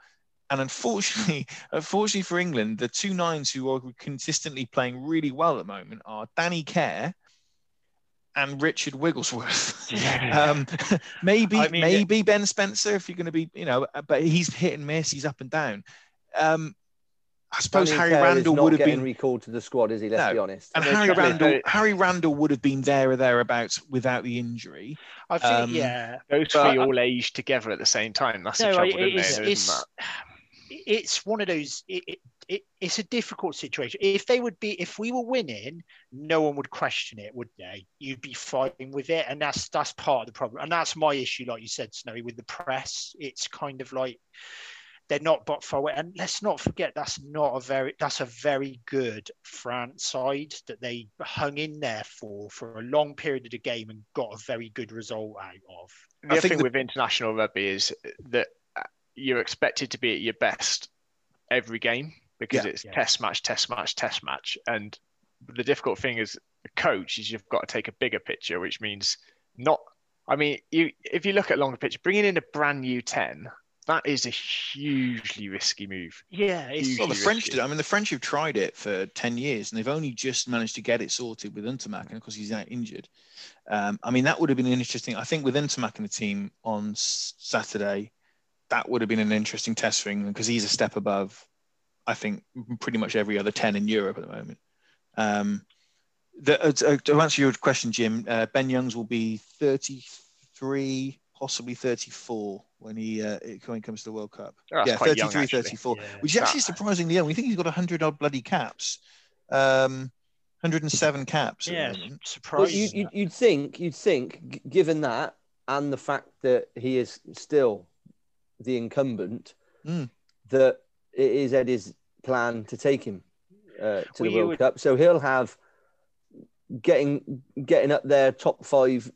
And unfortunately, unfortunately for England, the two nines who are consistently playing really well at the moment are Danny Care and Richard Wigglesworth. Yeah. um, maybe I mean, maybe Ben Spencer if you're going to be, you know, but he's hit and miss, he's up and down. Um, I suppose Harry Randall would have been recalled to the squad, is he? Let's no. be honest. And Harry Randall, Harry Randall would have been there or thereabouts without the injury. I think, um, yeah, those three all aged together at the same time. That's no, the trouble, it, it's, it's, it's, one of those. It, it, it's a difficult situation. If they would be, if we were winning, no one would question it, would they? You'd be fighting with it, and that's that's part of the problem. And that's my issue, like you said, Snowy, with the press. It's kind of like they're not but for and let's not forget that's not a very that's a very good France side that they hung in there for for a long period of the game and got a very good result out of. The I thing the... with international rugby is that you're expected to be at your best every game because yeah, it's yeah. test match, test match, test match, and the difficult thing as a coach is you've got to take a bigger picture, which means not. I mean, you if you look at longer picture, bringing in a brand new ten that is a hugely risky move. Yeah, it's well, the French did. I mean, the French have tried it for ten years, and they've only just managed to get it sorted with Ntamack, and of course he's out injured. Um, I mean, that would have been an interesting. I think with Ntamack in the team on Saturday, that would have been an interesting test for England because he's a step above. I think pretty much every other ten in Europe at the moment. Um, the, uh, to answer your question, Jim, uh, Ben Youngs will be thirty-three possibly 34 when he uh, when he comes to the World Cup. Oh, yeah, 33, young, 34, yeah. which is actually surprisingly young. We think he's got 100 odd bloody caps. Um, 107 caps. Yeah, surprising. Well, you, would think, you'd think, given that and the fact that he is still the incumbent, mm. that it is Eddie's plan to take him uh, to well, the World would... Cup. So he'll have getting getting up there top five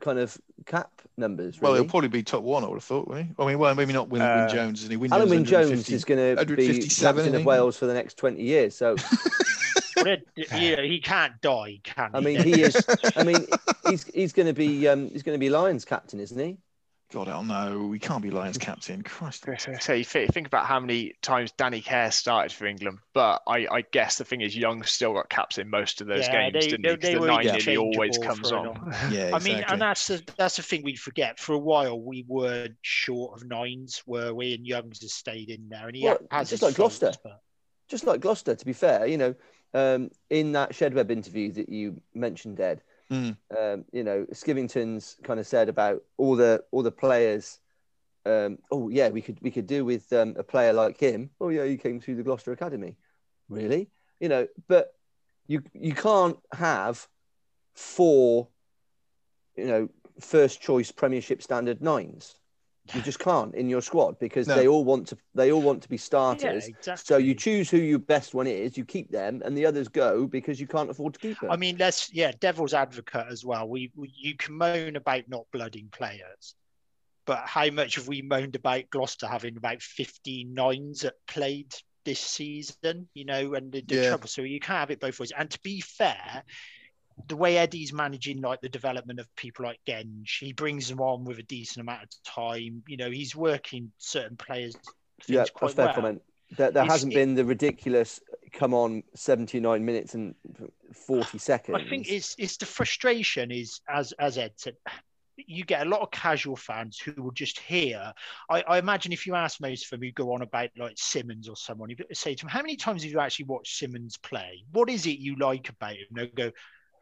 kind of cap numbers. Really. Well, he'll probably be top one, I would have thought, will he? I mean, well, maybe not Wyn, uh, Wyn Jones, isn't he? Wyn Alun Wyn Jones is going to be captain of Wales for the next 20 years. So. yeah, he can't die, can he? I mean, he is. I mean, he's he's going to be um, he's going to be Lions captain, isn't he? God, I don't know. We can't be Lions captain. Christ. So you think about how many times Danny Care started for England, but I, I guess the thing is, Young still got caps in most of those yeah, games, they, didn't they, he? the nine nearly always comes on. yeah, exactly. I mean, and that's the, that's the thing we forget. For a while, we were short of nines, were we? And Young's has stayed in there, and he well, has just like Gloucester. But... Just like Gloucester, to be fair, you know, um, in that Shedweb interview that you mentioned, Ed Mm. Um, you know, Skivington's kind of said about all the all the players. Um, oh yeah, we could we could do with um, a player like him. Oh yeah, he came through the Gloucester Academy. Really? You know, but you you can't have four, you know, first choice Premiership standard nines. You just can't in your squad because no. they all want to they all want to be starters. Yeah, exactly. So you choose who your best one is, you keep them, and the others go because you can't afford to keep them. I mean, let's yeah, devil's advocate as well. We, we you can moan about not blooding players, but how much have we moaned about Gloucester having about 15 nines that played this season? You know, and the, the yeah. trouble. So you can't have it both ways. And to be fair, the way Eddie's managing like the development of people like Genge, he brings them on with a decent amount of time. You know, he's working certain players. Yeah, that's fair well. comment. There, there hasn't it, been the ridiculous come on 79 minutes and 40 seconds. I think it's it's the frustration is as as Ed said. You get a lot of casual fans who will just hear. I, I imagine if you ask most of them who go on about like Simmonds or someone, you say to them, "How many times have you actually watched Simmonds play? What is it you like about him?" They'll go,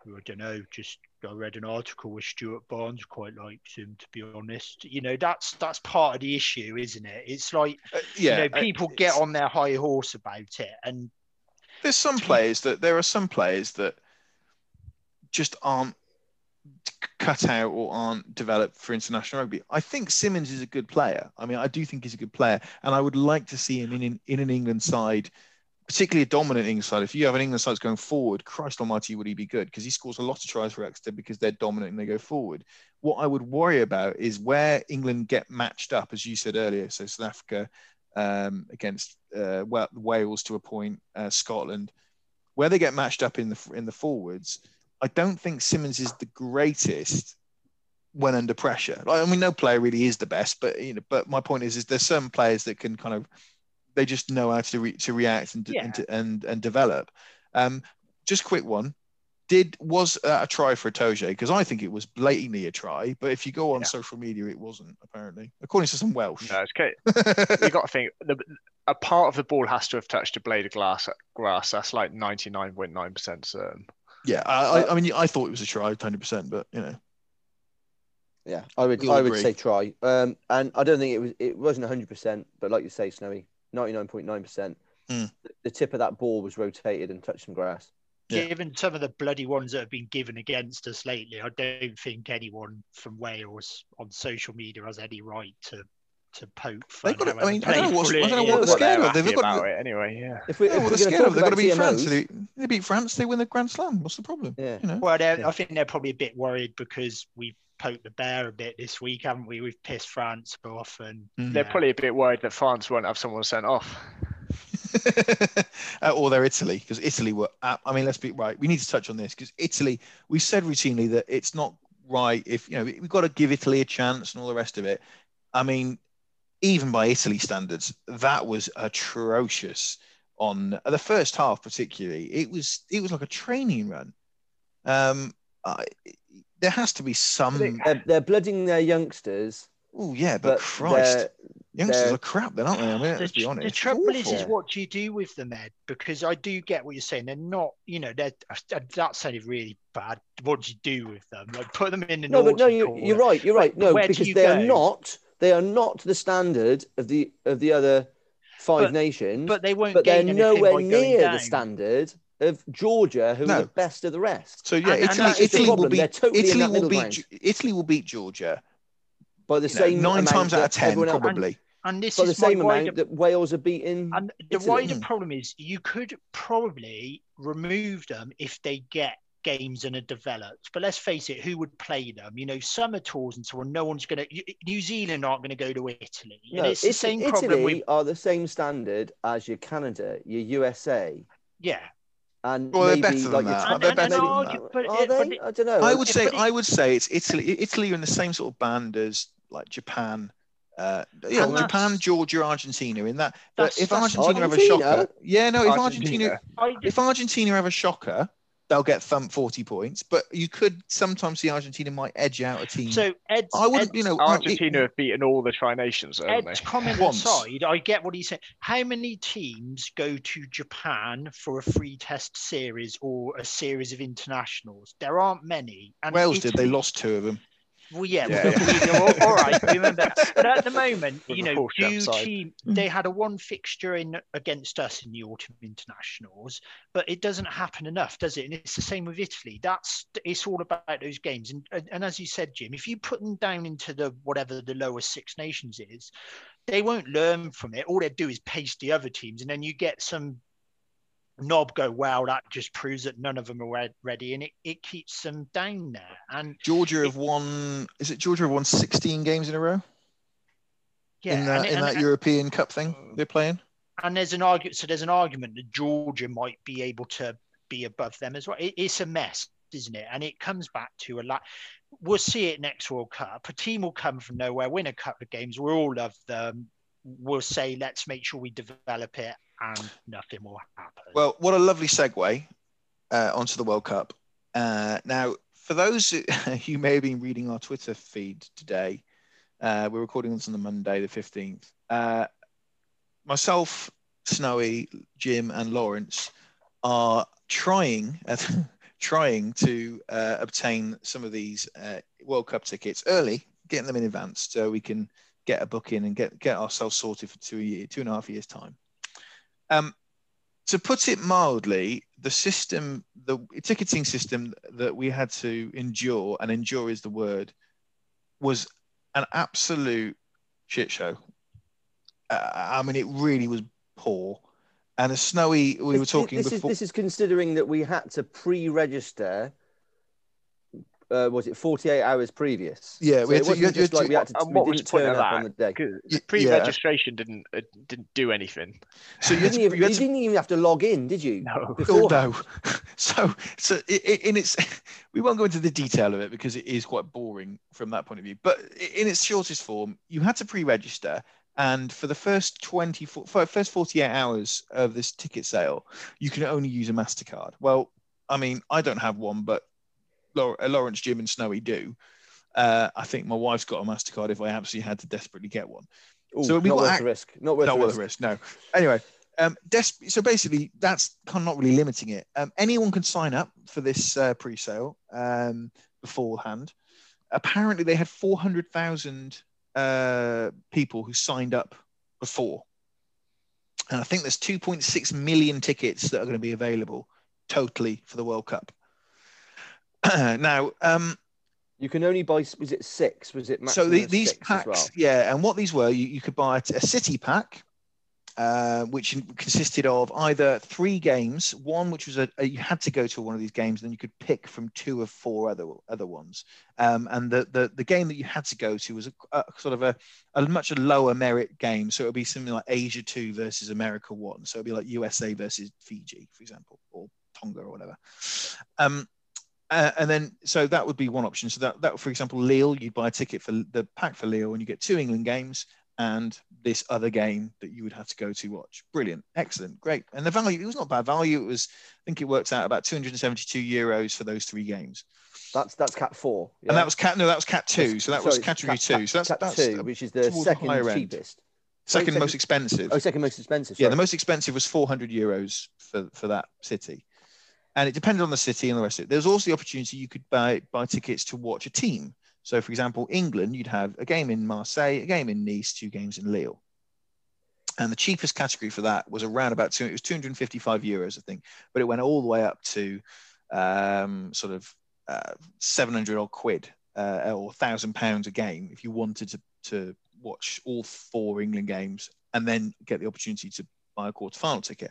I don't know, just I read an article where Stuart Barnes quite likes him. To be honest, you know that's that's part of the issue, isn't it? It's like uh, yeah, you know, people uh, get on their high horse about it, and there's some players that there are some players that just aren't cut out or aren't developed for international rugby. I think Simmonds is a good player. I mean, I do think he's a good player, and I would like to see him in in, in an England side particularly a dominant England side. If you have an England side that's going forward, Christ Almighty, would he be good? Because he scores a lot of tries for Exeter because they're dominant and they go forward. What I would worry about is where England get matched up, as you said earlier. So South Africa um, against uh, Wales to a point, uh, Scotland, where they get matched up in the in the forwards. I don't think Simmonds is the greatest when under pressure. Like, I mean, no player really is the best, but you know, but my point is, is there's some players that can kind of they just know how to re- to react and, yeah. and, and and develop. Um, just quick one. did was a try for Itoje? Because I think it was blatantly a try, but if you go on yeah. social media, it wasn't apparently, according to some Welsh. No, it's okay. you got to think the, a part of the ball has to have touched a blade of glass. Grass that's like ninety nine point nine percent certain. Yeah, I, I, mean, I thought it was a try, twenty percent, but you know. Yeah, I would, I would say try, um, and I don't think it was, it wasn't hundred percent, but like you say, Snowy, ninety nine point nine percent. Hmm. The tip of that ball was rotated and touched some grass yeah. given some of the bloody ones that have been given against us lately, I don't think anyone from Wales on social media has any right to to poke fun. Got, I mean, I don't know, what, I don't know what they're scared of. They've got it anyway. Yeah. If, we, if yeah, they're scared of, they've got to beat France. They, they, beat France, they win the Grand Slam. What's the problem? Yeah. You know? Well, yeah. I think they're probably a bit worried because we've poked the bear a bit this week, haven't we? We've pissed France off, and mm. they're probably a bit worried that France won't have someone sent off. or they're Italy because Italy were. I mean, let's be right. We need to touch on this because Italy. We said routinely that it's not right if you know we've got to give Italy a chance and all the rest of it. I mean, even by Italy standards, that was atrocious. On the first half, particularly, it was it was like a training run. Um, I, there has to be some. They're, they're blooding their youngsters. Oh yeah, but, but Christ, youngsters are crap, then, aren't they? I mean, the, let's be honest. The trouble is, is what do you do with them, Ed? Because I do get what you're saying. They're not, you know, they're that sounded really bad. What do you do with them? Like put them in the no, but no, you, are right. You're right. No, because they go? are not. They are not the standard of the of the other five but, nations. But they won't. But they're nowhere near the standard of Georgia, who no. are the best of the rest. So yeah, and, Italy, and Italy will beat totally Italy will beat Italy will beat Georgia by the same nine times out of ten, probably. And this is the same amount wider, that Wales are beating. And the Italy. wider problem is you could probably remove them if they get games and are developed. But let's face it, who would play them? You know, summer tours and so on. No one's going to. New Zealand aren't going to go to Italy. No, it's the same Italy problem. Italy are the same standard as your Canada, your USA. Yeah. And well, maybe, they're better like than that. And, they're better than that. Are they? I don't know. I would say I would say it's Italy. Italy are in the same sort of band as like Japan, uh, yeah, Japan, Georgia, Argentina. In that, if Argentina, Argentina, have a shocker, yeah, no, if Argentina, Argentina, if Argentina have a shocker, they'll get thumped 40 points. But you could sometimes see Argentina might edge out a team. So Ed's, I wouldn't, you know, Argentina it, have beaten all the Tri Nations. Ed's comment Once. aside, I get what he's saying. How many teams go to Japan for a free test series or a series of internationals? There aren't many. And Wales Italy, did. They lost two of them. Well, yeah, yeah, yeah. all, all right, remember. But at the moment, you know, do team mm. they had a one fixture in against us in the autumn internationals, but it doesn't happen enough, does it? And it's the same with Italy. That's it's all about those games. And and, and as you said, Jim, if you put them down into the whatever the lowest Six Nations is, they won't learn from it. All they do is pace the other teams, and then you get some knob go, wow, that just proves that none of them are ready, and it, it keeps them down there. And Georgia have won. Is it Georgia have won 16 games in a row? Yeah, in that, and, in that European Cup thing they're playing. And there's an argument. So there's an argument that Georgia might be able to be above them as well. It, it's a mess, isn't it? And it comes back to a lot. We'll see it next World Cup. A team will come from nowhere, win a couple of games. We all love them. We'll say, let's make sure we develop it and nothing will happen. Well, what a lovely segue uh, onto the World Cup. Uh, now, for those who may have been reading our Twitter feed today, uh, we're recording this on the Monday, the 15th. Uh, myself, Snowy, Jim, and Lawrence are trying trying to uh, obtain some of these uh, World Cup tickets early, getting them in advance so we can get a book in and get, get ourselves sorted for two year, two and a half years time. Um, to put it mildly, the system, the ticketing system that we had to endure, and endure is the word, was an absolute shit show. Uh, I mean, it really was poor. And a snowy, we were talking this before. Is, this is considering that we had to pre-register uh, was it 48 hours previous? Yeah, so we had to, you, just like we had to. And what we was the point of that? On the day. Pre-registration yeah. didn't uh, didn't do anything. So you, didn't, even, you, you to, didn't even have to log in, did you? No. Oh, no. So so in its we won't go into the detail of it because it is quite boring from that point of view. But in its shortest form, you had to pre-register. And for the first 24, first 48 hours of this ticket sale, you can only use a MasterCard. Well, I mean, I don't have one, but Lawrence, Jim, and Snowy do. Uh, I think my wife's got a Mastercard if I absolutely had to desperately get one. Ooh, so not worth act- the risk. Not worth, not the, worth risk. risk. No. Anyway, um, des- so basically, that's kind of not really limiting it. Um, anyone can sign up for this uh, pre-sale um, beforehand. Apparently, they had 400,000 uh, people who signed up before. And I think there's 2.6 million tickets that are going to be available totally for the World Cup. now, um, you can only buy. Was it six? Was it so the, these packs? Well? Yeah, and what these were, you, you could buy a city pack, uh, which consisted of either three games, one which was a, a, you had to go to one of these games, then you could pick from two of four other other ones. Um, and the, the the game that you had to go to was a, a sort of a, a much lower merit game, so it would be something like Asia two versus America one, so it'd be like USA versus Fiji, for example, or Tonga or whatever. Um, uh, and then, so that would be one option. So that, that, for example, Lille, you'd buy a ticket for the pack for Lille, and you get two England games, and this other game that you would have to go to watch. Brilliant, excellent, great. And the value, it was not bad value. It was, I think it worked out about 272 euros for those three games. That's that's cat four. Yeah? And that was cat no, that was cat two. So that was category cat, two. So that's cat that's two, which is the second the cheapest. Second, second most expensive. Oh, second most expensive. Sorry. Yeah, the most expensive was 400 euros for for that city, and it depended on the city and the rest of it. There's also the opportunity you could buy buy tickets to watch a team. So, for example, England, you'd have a game in Marseille, a game in Nice, two games in Lille. And the cheapest category for that was around about two, it was 255 euros, I think, but it went all the way up to um, sort of uh, 700 odd quid uh, or thousand pounds a game if you wanted to, to watch all four England games and then get the opportunity to buy a quarter final ticket.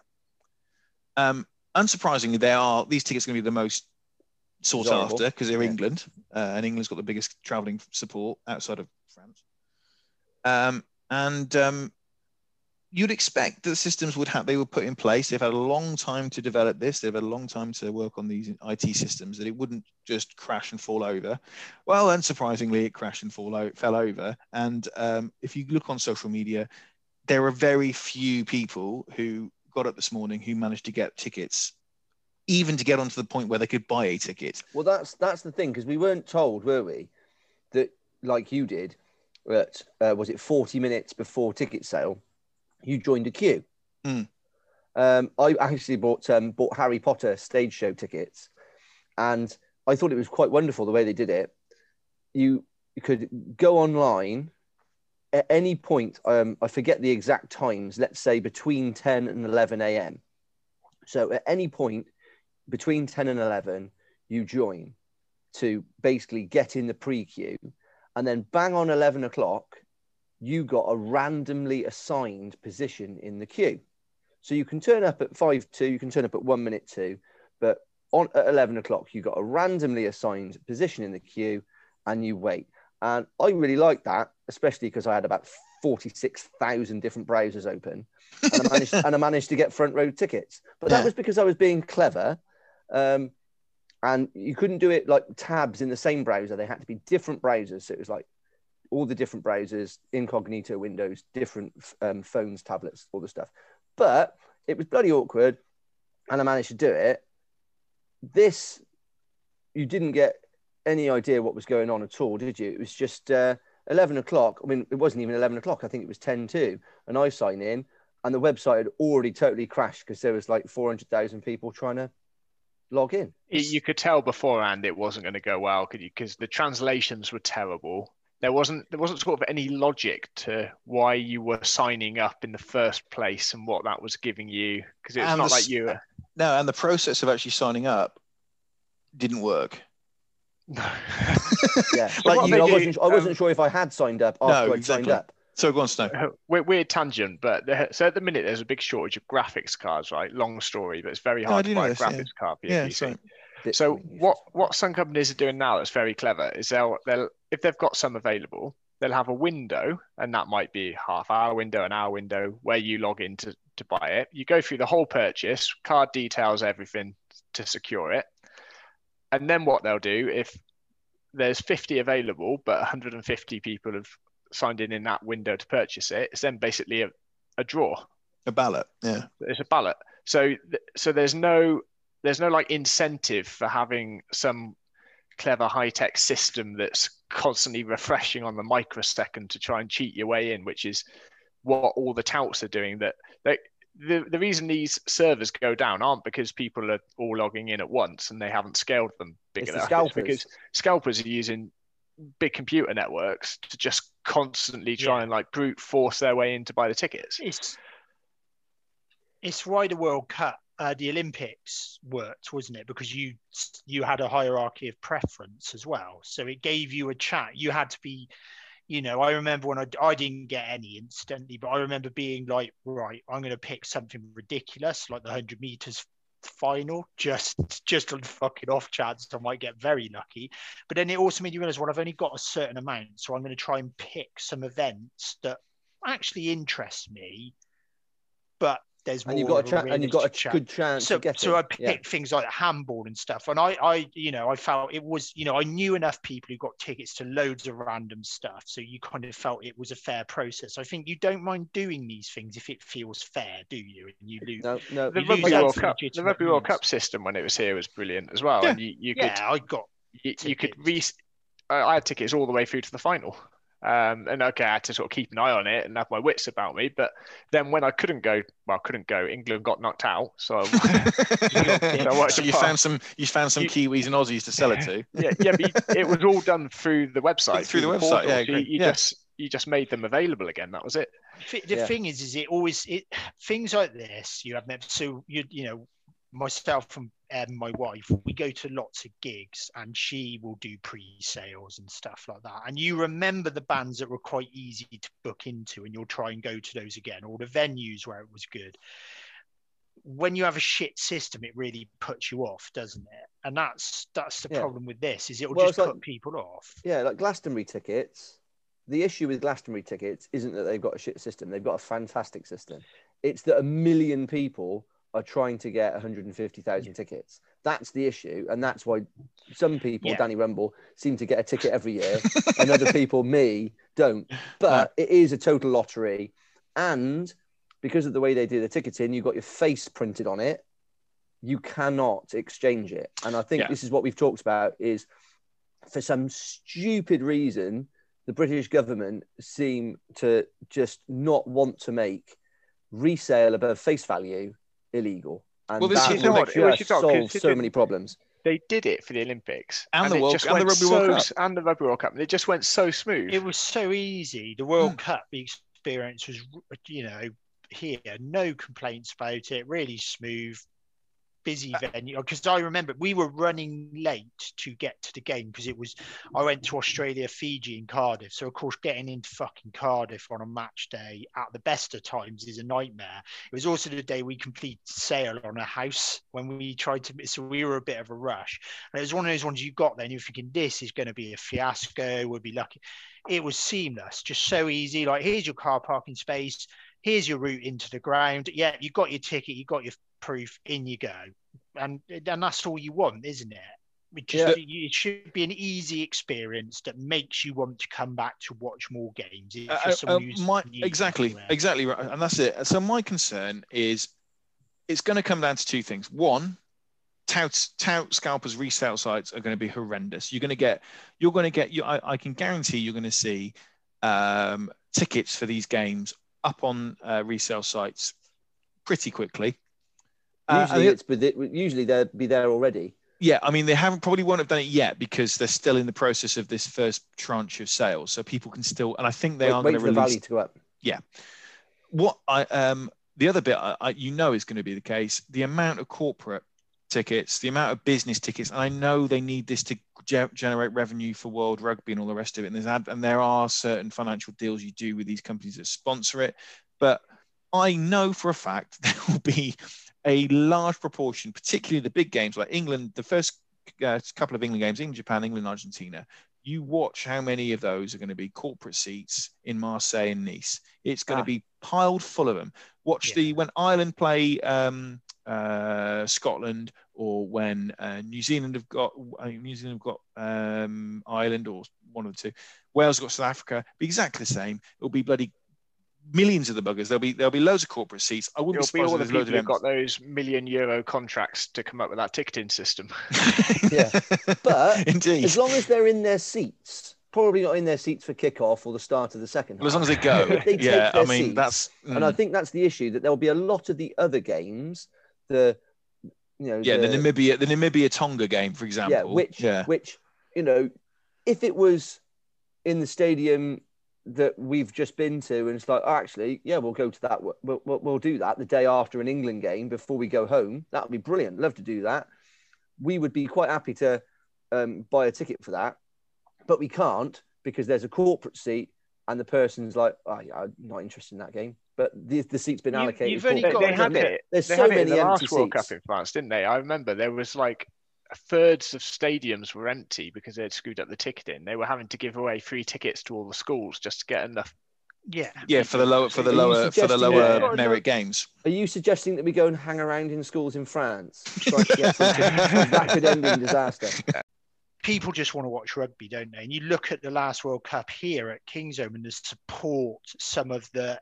Um, unsurprisingly, they are these tickets are going to be the most sought after because they're yeah. England, uh, and England's got the biggest travelling support outside of France. Um, and um, you'd expect that the systems would have they were put in place. They've had a long time to develop this. They've had a long time to work on these IT systems that it wouldn't just crash and fall over. Well, unsurprisingly, it crashed and fall o- fell over. And um, if you look on social media, there are very few people who got up this morning who managed to get tickets even to get onto the point where they could buy a ticket. Well, that's that's the thing because we weren't told, were we, that like you did, that uh, was it forty minutes before ticket sale, you joined a queue. Mm. Um, I actually bought um, bought Harry Potter stage show tickets, and I thought it was quite wonderful the way they did it. You, you could go online at any point. Um, I forget the exact times. Let's say between ten and eleven a.m. So at any point, between 10 and 11, you join to basically get in the pre queue. And then bang on 11 o'clock, you got a randomly assigned position in the queue. So you can turn up at 5 2, you can turn up at 1 minute 2, but on at 11 o'clock, you got a randomly assigned position in the queue and you wait. And I really like that, especially because I had about 46,000 different browsers open and I, managed, and I managed to get front row tickets. But that was because I was being clever um, and you couldn't do it like tabs in the same browser. They had to be different browsers. So it was like all the different browsers, incognito windows, different um, phones, tablets, all the stuff. But it was bloody awkward, and I managed to do it. This, you didn't get any idea what was going on at all, did you? It was just uh, 11 o'clock. I mean, it wasn't even 11 o'clock. I think it was 10 to. And I sign in, and the website had already totally crashed because there was like 400,000 people trying to log in. You could tell beforehand it wasn't going to go well. Because the translations were terrible. There wasn't there wasn't sort of any logic to why you were signing up in the first place and what that was giving you. Because it's and not the, like you. Were... No, and the process of actually signing up didn't work. Yeah, like you, I wasn't. I wasn't um, sure if I had signed up after no, I exactly. signed up. So go on, Snow. Uh, weird, weird tangent, but the, so at the minute there's a big shortage of graphics cards, right? Long story, but it's very hard to buy a graphics yeah. card for your yeah, PC. So what what some companies are doing now that's very clever is they'll they'll if they've got some available, they'll have a window, and that might be half hour window, an hour window, where you log in to, to buy it. You go through the whole purchase, card details, everything to secure it. And then what they'll do if there's 50 available, but 150 people have signed in in that window to purchase it, it's then basically a, a draw. A ballot, yeah. It's a ballot. So so there's no there's no like incentive for having some clever high tech system that's constantly refreshing on the microsecond to try and cheat your way in, which is what all the touts are doing. That they, the, the reason these servers go down aren't because people are all logging in at once and they haven't scaled them big it's enough. It's because scalpers are using big computer networks to just constantly try yeah. and like brute force their way in to buy the tickets. It's it's why the World Cup, uh, the Olympics worked, wasn't it? Because you you had a hierarchy of preference as well, so it gave you a chat. You had to be you know, I remember when I, I didn't get any instantly, but I remember being like, right, I'm going to pick something ridiculous like the 100 meters final just just on fucking off chance I might get very lucky. But then it also made you realize, well, I've only got a certain amount, so I'm going to try and pick some events that actually interest me, but there's and you've got a cha- and you've got a good chance so, so I picked yeah. things like handball and stuff, and I, I, you know, I felt it was, you know, I knew enough people who got tickets to loads of random stuff, so you kind of felt it was a fair process. I think you don't mind doing these things if it feels fair, do you? And you lose. No, no. The Rugby World Cup, the Rugby World Cup system when it was here was brilliant as well, yeah. and you, you could, yeah, I got, you, you could re. I had tickets all the way through to the final. Um, and okay, I had to sort of keep an eye on it and have my wits about me. But then when I couldn't go, well, I couldn't go. England got knocked out, so, so, so you found some you found some you, Kiwis and Aussies to sell it to. Yeah, yeah, but it was all done through the website. Through, through the, the, website, portal. yeah. So you, you yeah. just you just made them available again. That was it. The yeah. thing is, is it always it things like this you have so you you know myself and um, my wife, we go to lots of gigs and she will do pre-sales and stuff like that. And you remember the bands that were quite easy to book into and you'll try and go to those again, or the venues where it was good. When you have a shit system, it really puts you off, doesn't it? And that's that's the yeah. problem with this, is it'll well, just put like, people off. Yeah, like Glastonbury tickets. The issue with Glastonbury tickets isn't that they've got a shit system, they've got a fantastic system. It's that a million people are trying to get 150,000 yeah. tickets. That's the issue, and that's why some people, yeah. Danny Rumble, seem to get a ticket every year, and other people, me, don't. But it is a total lottery, and because of the way they do the ticketing, you've got your face printed on it. You cannot exchange it, and I think yeah. this is what we've talked about. Is for some stupid reason, the British government seem to just not want to make resale above face value illegal. And well, this, that you would just solve so many problems. They did it for the Olympics and, and the World and the Rugby so, World Cup and the Rugby World Cup. It just went so smooth. It was so easy. The World mm. Cup experience was, you know, here no complaints about it. Really smooth busy uh, venue because I remember we were running late to get to the game because it was I went to Australia, Fiji, and Cardiff. So of course, getting into fucking Cardiff on a match day at the best of times is a nightmare. It was also the day we completed sale on a house when we tried to. So we were a bit of a rush, and it was one of those ones you got there and you're thinking this is going to be a fiasco. We'll be lucky. It was seamless, just so easy. Like here's your car parking space here's your route into the ground. Yeah, you got your ticket, you got your proof, in you go. And and that's all you want, isn't it? It, just, yeah. it should be an easy experience that makes you want to come back to watch more games. Uh, uh, my, exactly, exactly right, and that's it. So my concern is it's going to come down to two things. One, tout, tout scalpers resale sites are going to be horrendous. You're going to get, you're going to get, you, I, I can guarantee you're going to see um, tickets for these games up on uh, resale sites pretty quickly. Usually, uh, it's but usually they'll be there already. Yeah, I mean they haven't probably won't have done it yet because they're still in the process of this first tranche of sales, so people can still. And I think they wait, are going to release. the value to go up. Yeah. What I um the other bit I, I, you know is going to be the case the amount of corporate tickets, the amount of business tickets. And I know they need this to ge- generate revenue for World Rugby and all the rest of it. And there's ad- and there are certain financial deals you do with these companies that sponsor it, but I know for a fact there will be a large proportion, particularly the big games like England, the first uh, couple of England games, England, Japan, England, Argentina. You watch how many of those are going to be corporate seats in Marseille and Nice. It's going ah. to be piled full of them. Watch yeah. the when Ireland play um, uh, Scotland or when uh, New Zealand have got uh, New Zealand have got um, Ireland or one of the two. Wales got South Africa. Be exactly the same. It'll be bloody millions of the buggers. There'll be there'll be loads of corporate seats. I wouldn't It'll be surprised if there's got those million euro contracts to come up with that ticketing system. yeah, but indeed, as long as they're in their seats, probably not in their seats for kickoff or the start of the second. Well, as long as they go, they yeah. I mean, seats, that's mm. and I mm. think that's the issue that there'll be a lot of the other games, the you know, yeah, the, the Namibia, the Namibia Tonga game, for example, yeah, which yeah. which you know, if it was in the stadium that we've just been to, and it's like, oh, actually, yeah, we'll go to that. We'll, we'll, we'll do that the day after an England game before we go home. That would be brilliant. Love to do that. We would be quite happy to um, buy a ticket for that, but we can't because there's a corporate seat and the person's like, oh, yeah, I'm not interested in that game. But the, the seat's been allocated. You've only got, they had it. There's they so many it in the last World Cup in France, didn't they? I remember there was like thirds of stadiums were empty because they had screwed up the ticketing. They were having to give away free tickets to all the schools just to get enough. Yeah, yeah, for the lower for the lower for the lower yeah. merit games. Are you suggesting that we go and hang around in schools in France? that could end in disaster. People just want to watch rugby, don't they? And you look at the last World Cup here at Kingsholm and the support some of the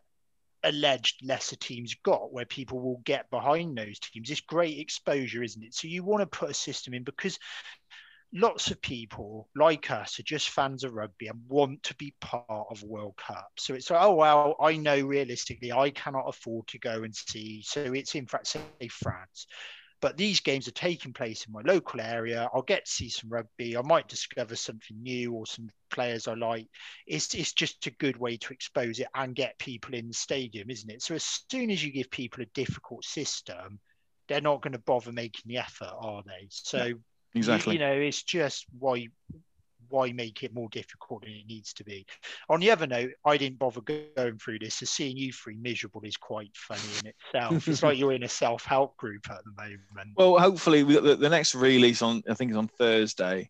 alleged lesser teams got where people will get behind those teams. It's great exposure, isn't it? So you want to put a system in because lots of people like us are just fans of rugby and want to be part of World Cup. So it's like, oh well, I know realistically I cannot afford to go and see. So it's in fact say France but these games are taking place in my local area. I'll get to see some rugby. I might discover something new or some players I like. It's, it's just a good way to expose it and get people in the stadium, isn't it? So as soon as you give people a difficult system, they're not going to bother making the effort, are they? So exactly, you, you know, it's just why why make it more difficult than it needs to be? On the other note, I didn't bother going through this. So seeing you three miserable is quite funny in itself. it's like you're in a self-help group at the moment. Well, hopefully the, the next release on I think is on Thursday.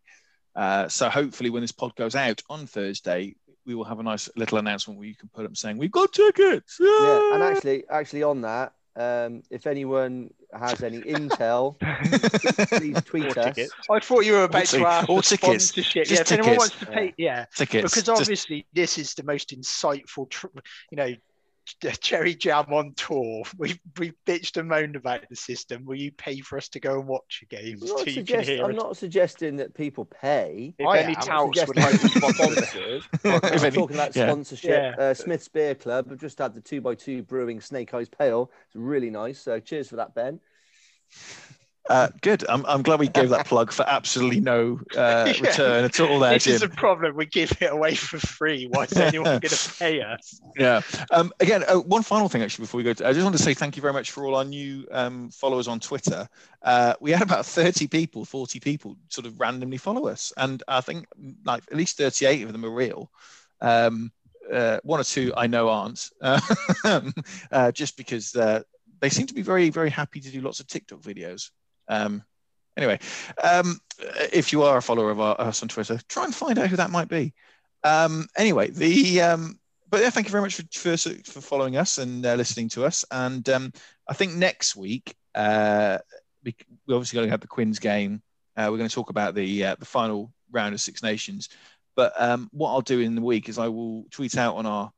Uh, so hopefully when this pod goes out on Thursday, we will have a nice little announcement where you can put up saying we've got tickets. Yeah, and actually, actually on that, um, if anyone has any intel, please tweet us. I thought you were about to ask or tickets. Just yeah, if anyone wants to pay, yeah, tickets. Because obviously Just... this is the most insightful, you know, Cherry Jam on tour. We we bitched and moaned about the system. Will you pay for us to go and watch a game? I'm, not, suggest, I'm not, suggesting that people pay. If I any touts would like to sponsor, I'm talking about yeah. sponsorship. Yeah. Uh, Smith's Beer Club have just had the two by two brewing Snake Eyes Pale. It's really nice. So cheers for that, Ben. Uh, good. I'm, I'm glad we gave that plug for absolutely no uh, yeah. return at all. There, this Jim. is a problem. We give it away for free. Why is anyone going to pay us? Yeah. Um, again, uh, one final thing actually before we go. To, I just want to say thank you very much for all our new um, followers on Twitter. Uh, we had about 30 people, 40 people, sort of randomly follow us, and I think like at least 38 of them are real. Um, uh, one or two I know aren't, uh, just because they seem to be very, very happy to do lots of TikTok videos. Um, anyway, um, if you are a follower of us on Twitter, try and find out who that might be. Um, anyway, the um, but yeah, thank you very much for for, for following us and uh, listening to us. And um, I think next week uh, we, obviously going to have the Quins game. Uh, we're going to talk about the uh, the final round of Six Nations. But um, what I'll do in the week is I will tweet out on our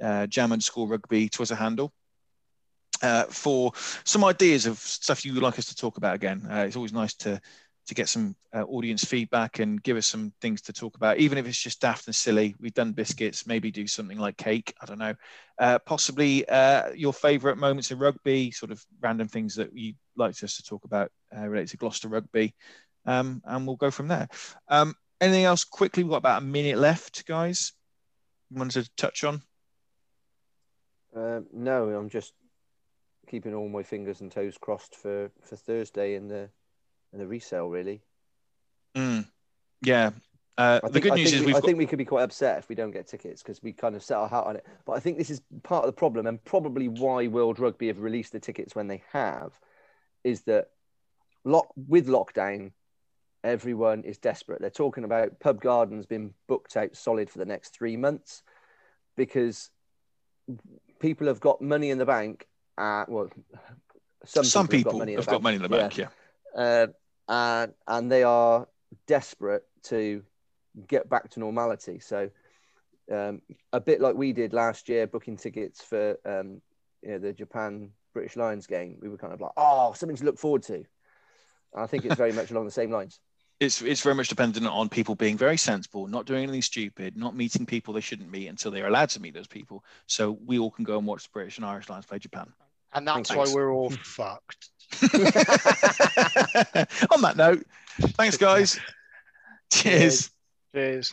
uh, Jam underscore Rugby Twitter handle uh, for some ideas of stuff you would like us to talk about again. Uh, it's always nice to to get some uh, audience feedback and give us some things to talk about, even if it's just daft and silly. We've done biscuits, maybe do something like cake. I don't know. Uh, possibly uh, your favourite moments in rugby, sort of random things that you'd like us to talk about uh, related to Gloucester rugby, um, and we'll go from there. Um, anything else quickly? We've got about a minute left, guys. You wanted to touch on? no, I'm just keeping all my fingers and toes crossed for for Thursday in the in the resale. Really. Mm. Yeah. Uh, think, the good news is we, I think we could be quite upset if we don't get tickets because we kind of set our heart on it. But I think this is part of the problem and probably why World Rugby have released the tickets when they have, is that lock with lockdown, everyone is desperate. They're talking about pub gardens being booked out solid for the next three months because people have got money in the bank uh, well, some, some people, people, have, got money in, have got money in the bank, yeah. yeah. Uh, and, and they are desperate to get back to normality. So um, a bit like we did last year, booking tickets for um, you know the Japan British Lions game. We were kind of like, oh, something to look forward to. I think it's very much along the same lines. It's it's very much dependent on people being very sensible, not doing anything stupid, not meeting people they shouldn't meet until they're allowed to meet those people. So we all can go and watch the British and Irish Lions play Japan. And that's Thanks. why we're all fucked. on that note, thanks guys. Cheers. Cheers.